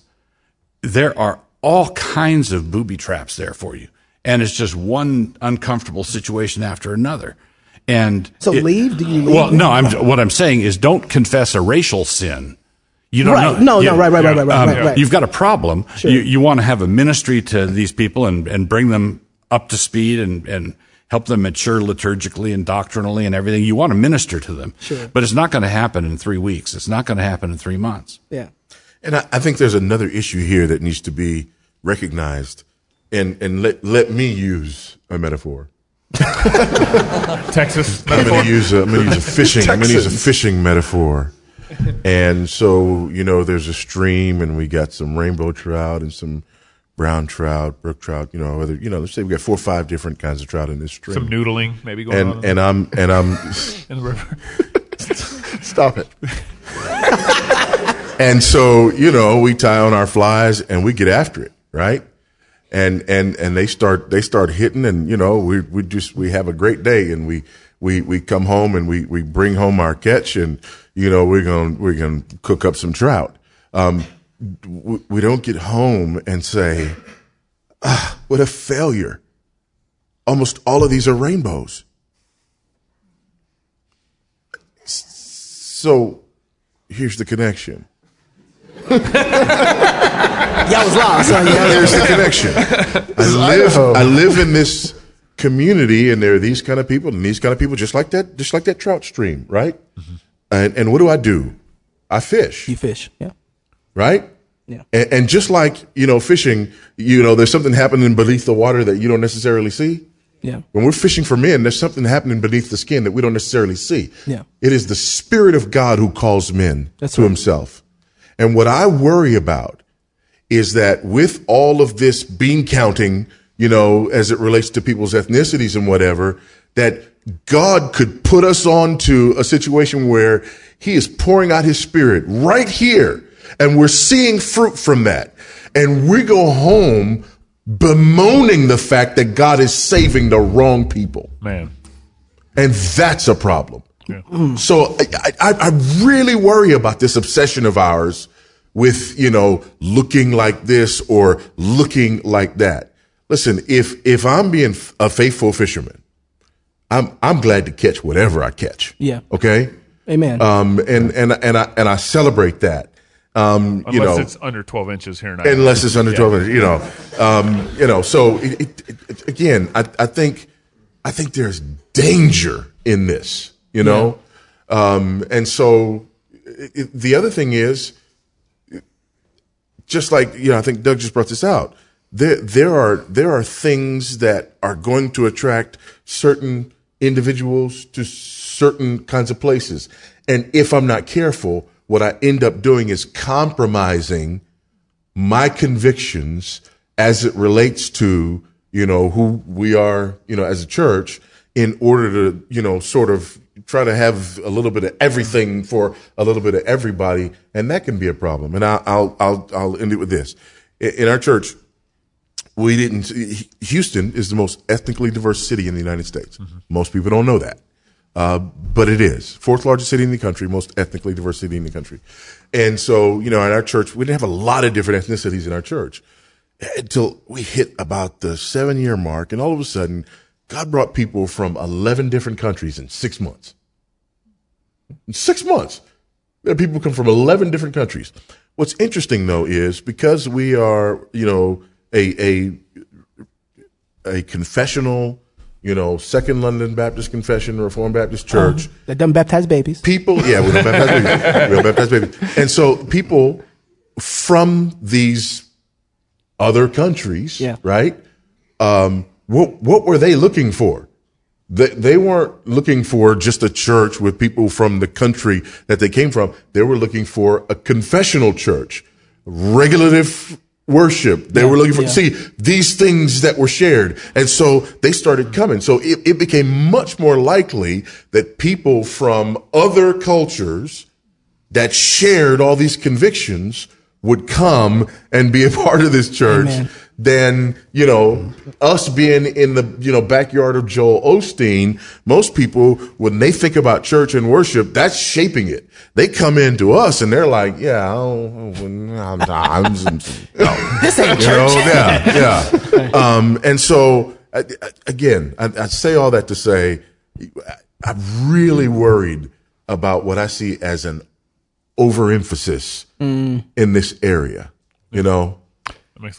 there are all kinds of booby traps there for you, and it's just one uncomfortable situation after another. And So leave? Do you leave? Well, no. I'm what I'm saying is don't confess a racial sin. You don't Right. know. No, no, right, right, right, right, right, Um, right, right. You've got a problem. Sure. You, you want to have a ministry to these people and, and bring them up to speed and, and help them mature liturgically and doctrinally and everything. You want to minister to them. Sure. But it's not going to happen in three weeks. It's not going to happen in three months. Yeah. And I, I think there's another issue here that needs to be recognized. And, and let, let me use a metaphor. Texas. I'm going to use a, I'm going to use a fishing. I'm going to use a fishing metaphor. And so you know, there's a stream, and we got some rainbow trout and some brown trout, brook trout. You know, whether you know, let's say we got four or five different kinds of trout in this stream. Some noodling maybe going and, on. And I'm and I'm in the river. Stop it. and so, you know, we tie on our flies and we get after it, right? And and and they start they start hitting and you know, we we just we have a great day and we we we come home and we we bring home our catch and you know, we're going to we're going to cook up some trout. Um we, don't get home and say, "Ah, what a failure." Almost all of these are rainbows. So here's the connection. Y'all was lost. Huh? Here's the connection. I live, I live in this community, and there are these kind of people, and these kind of people, just like that, just like that trout stream, right? And and what do I do? I fish. You fish. Yeah. Right? Yeah. And, and just like you know, fishing, you know, there's something happening beneath the water that you don't necessarily see. Yeah. When we're fishing for men, there's something happening beneath the skin that we don't necessarily see. Yeah. It is the Spirit of God who calls men That's to right. Himself. And what I worry about is that with all of this bean counting, you know, as it relates to people's ethnicities and whatever, that God could put us onto a situation where He is pouring out His Spirit right here, and we're seeing fruit from that. And we go home bemoaning the fact that God is saving the wrong people. Man. And that's a problem. So I, I, I really worry about this obsession of ours with, you know, looking like this or looking like that. Listen, if, if I'm being a faithful fisherman, I'm, I'm glad to catch whatever I catch. Yeah. Okay. Amen. Um, and, and, and I, and I celebrate that. Um, Unless you know, it's under 12 inches here in Idaho. unless it's under Yeah. 12 inches, you know, um, you know, so it, it, it, again, I, I think, I think there's danger in this, you know? Um, and so the other thing is, just like, you know, I think Doug just brought this out. There, there are, there are things that are going to attract certain individuals to certain kinds of places. And if I'm not careful, what I end up doing is compromising my convictions as it relates to, you know, who we are, you know, as a church in order to, you know, sort of try to have a little bit of everything for a little bit of everybody. And that can be a problem. And I'll, I'll, I'll, I'll end it with this. In in our church, we didn't, Houston is the most ethnically diverse city in the United States. Mm-hmm. Most people don't know that. Uh, but it is fourth largest city in the country, most ethnically diverse city in the country. And so, you know, in our church, we didn't have a lot of different ethnicities in our church until we hit about the seven year mark. And all of a sudden, God brought people from 11 different countries in six months. In six months. There are people come from 11 different countries. What's interesting though is because we are, you know, a, a, a confessional, you know, Second London Baptist Confession, Reformed Baptist Church, Uh-huh. That doesn't baptize babies. people, yeah, we don't baptize babies. We don't baptize babies. And so people from these other countries, Yeah. right, um, what what were they looking for? They, they weren't looking for just a church with people from the country that they came from. They were looking for a confessional church, regulative worship. They were looking for, yeah. see, these things that were shared. And so they started coming. So it, it became much more likely that people from other cultures that shared all these convictions would come and be a part of this church Amen. Than, you know, us being in the, you know, backyard of Joel Osteen. Most people, when they think about church and worship, that's shaping it. They come into us and they're like, yeah, oh, I'm, I'm, I'm no. This ain't You church. know, yeah, yeah. Um, and so I- I- again, I, I say all that to say, I'm really worried about what I see as an overemphasis Mm. in this area. You know,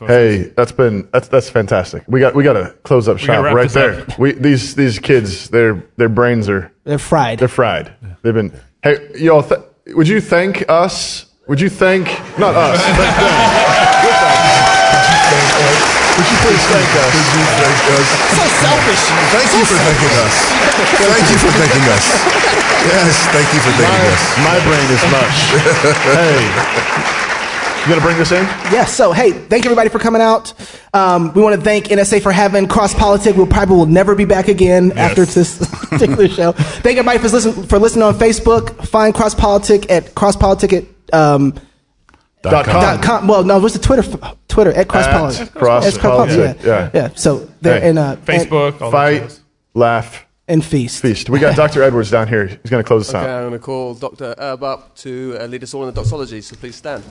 Hey, that's been that's that's fantastic. We got we got to close up We gotta shop right there. up. We these these kids, their their brains are they're fried. They're fried. They've been. Hey, y'all, th- would you thank us? Would you thank not us? thank them. With us. Would you please thank us? Would you thank us? So selfish. Thank you for thanking us. Thank you for thanking us. Yes, thank you for thanking My, us. my brain is mush. hey, you gonna bring this in? Yes. So, hey, thank everybody for coming out. Um, we want to thank NSA for having Cross Politic. We'll probably will never be back again after this particular show. Thank everybody for listening for listening on Facebook. Find Cross Politic at Cross Politic at um, Dot com. dot com. Well, no, what's the Twitter? Twitter at Cross At Politic. Cross Politic, Politic, Yeah. yeah. So there Hey. and uh, Facebook, all fight, laugh, and feast. Feast. We got Dr. Edwards down here. He's going to close us okay, out. I'm going to call Dr. Erb up to uh, lead us all in the doxology, so please stand.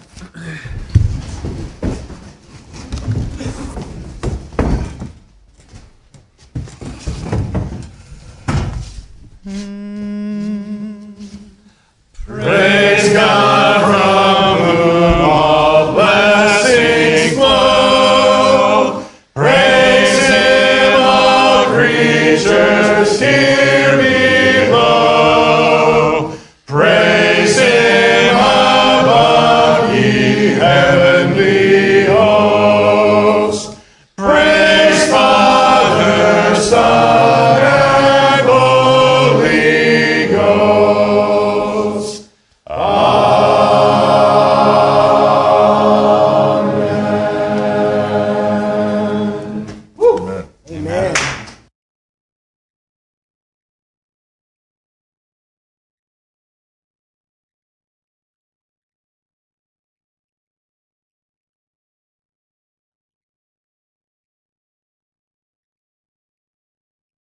Praise God.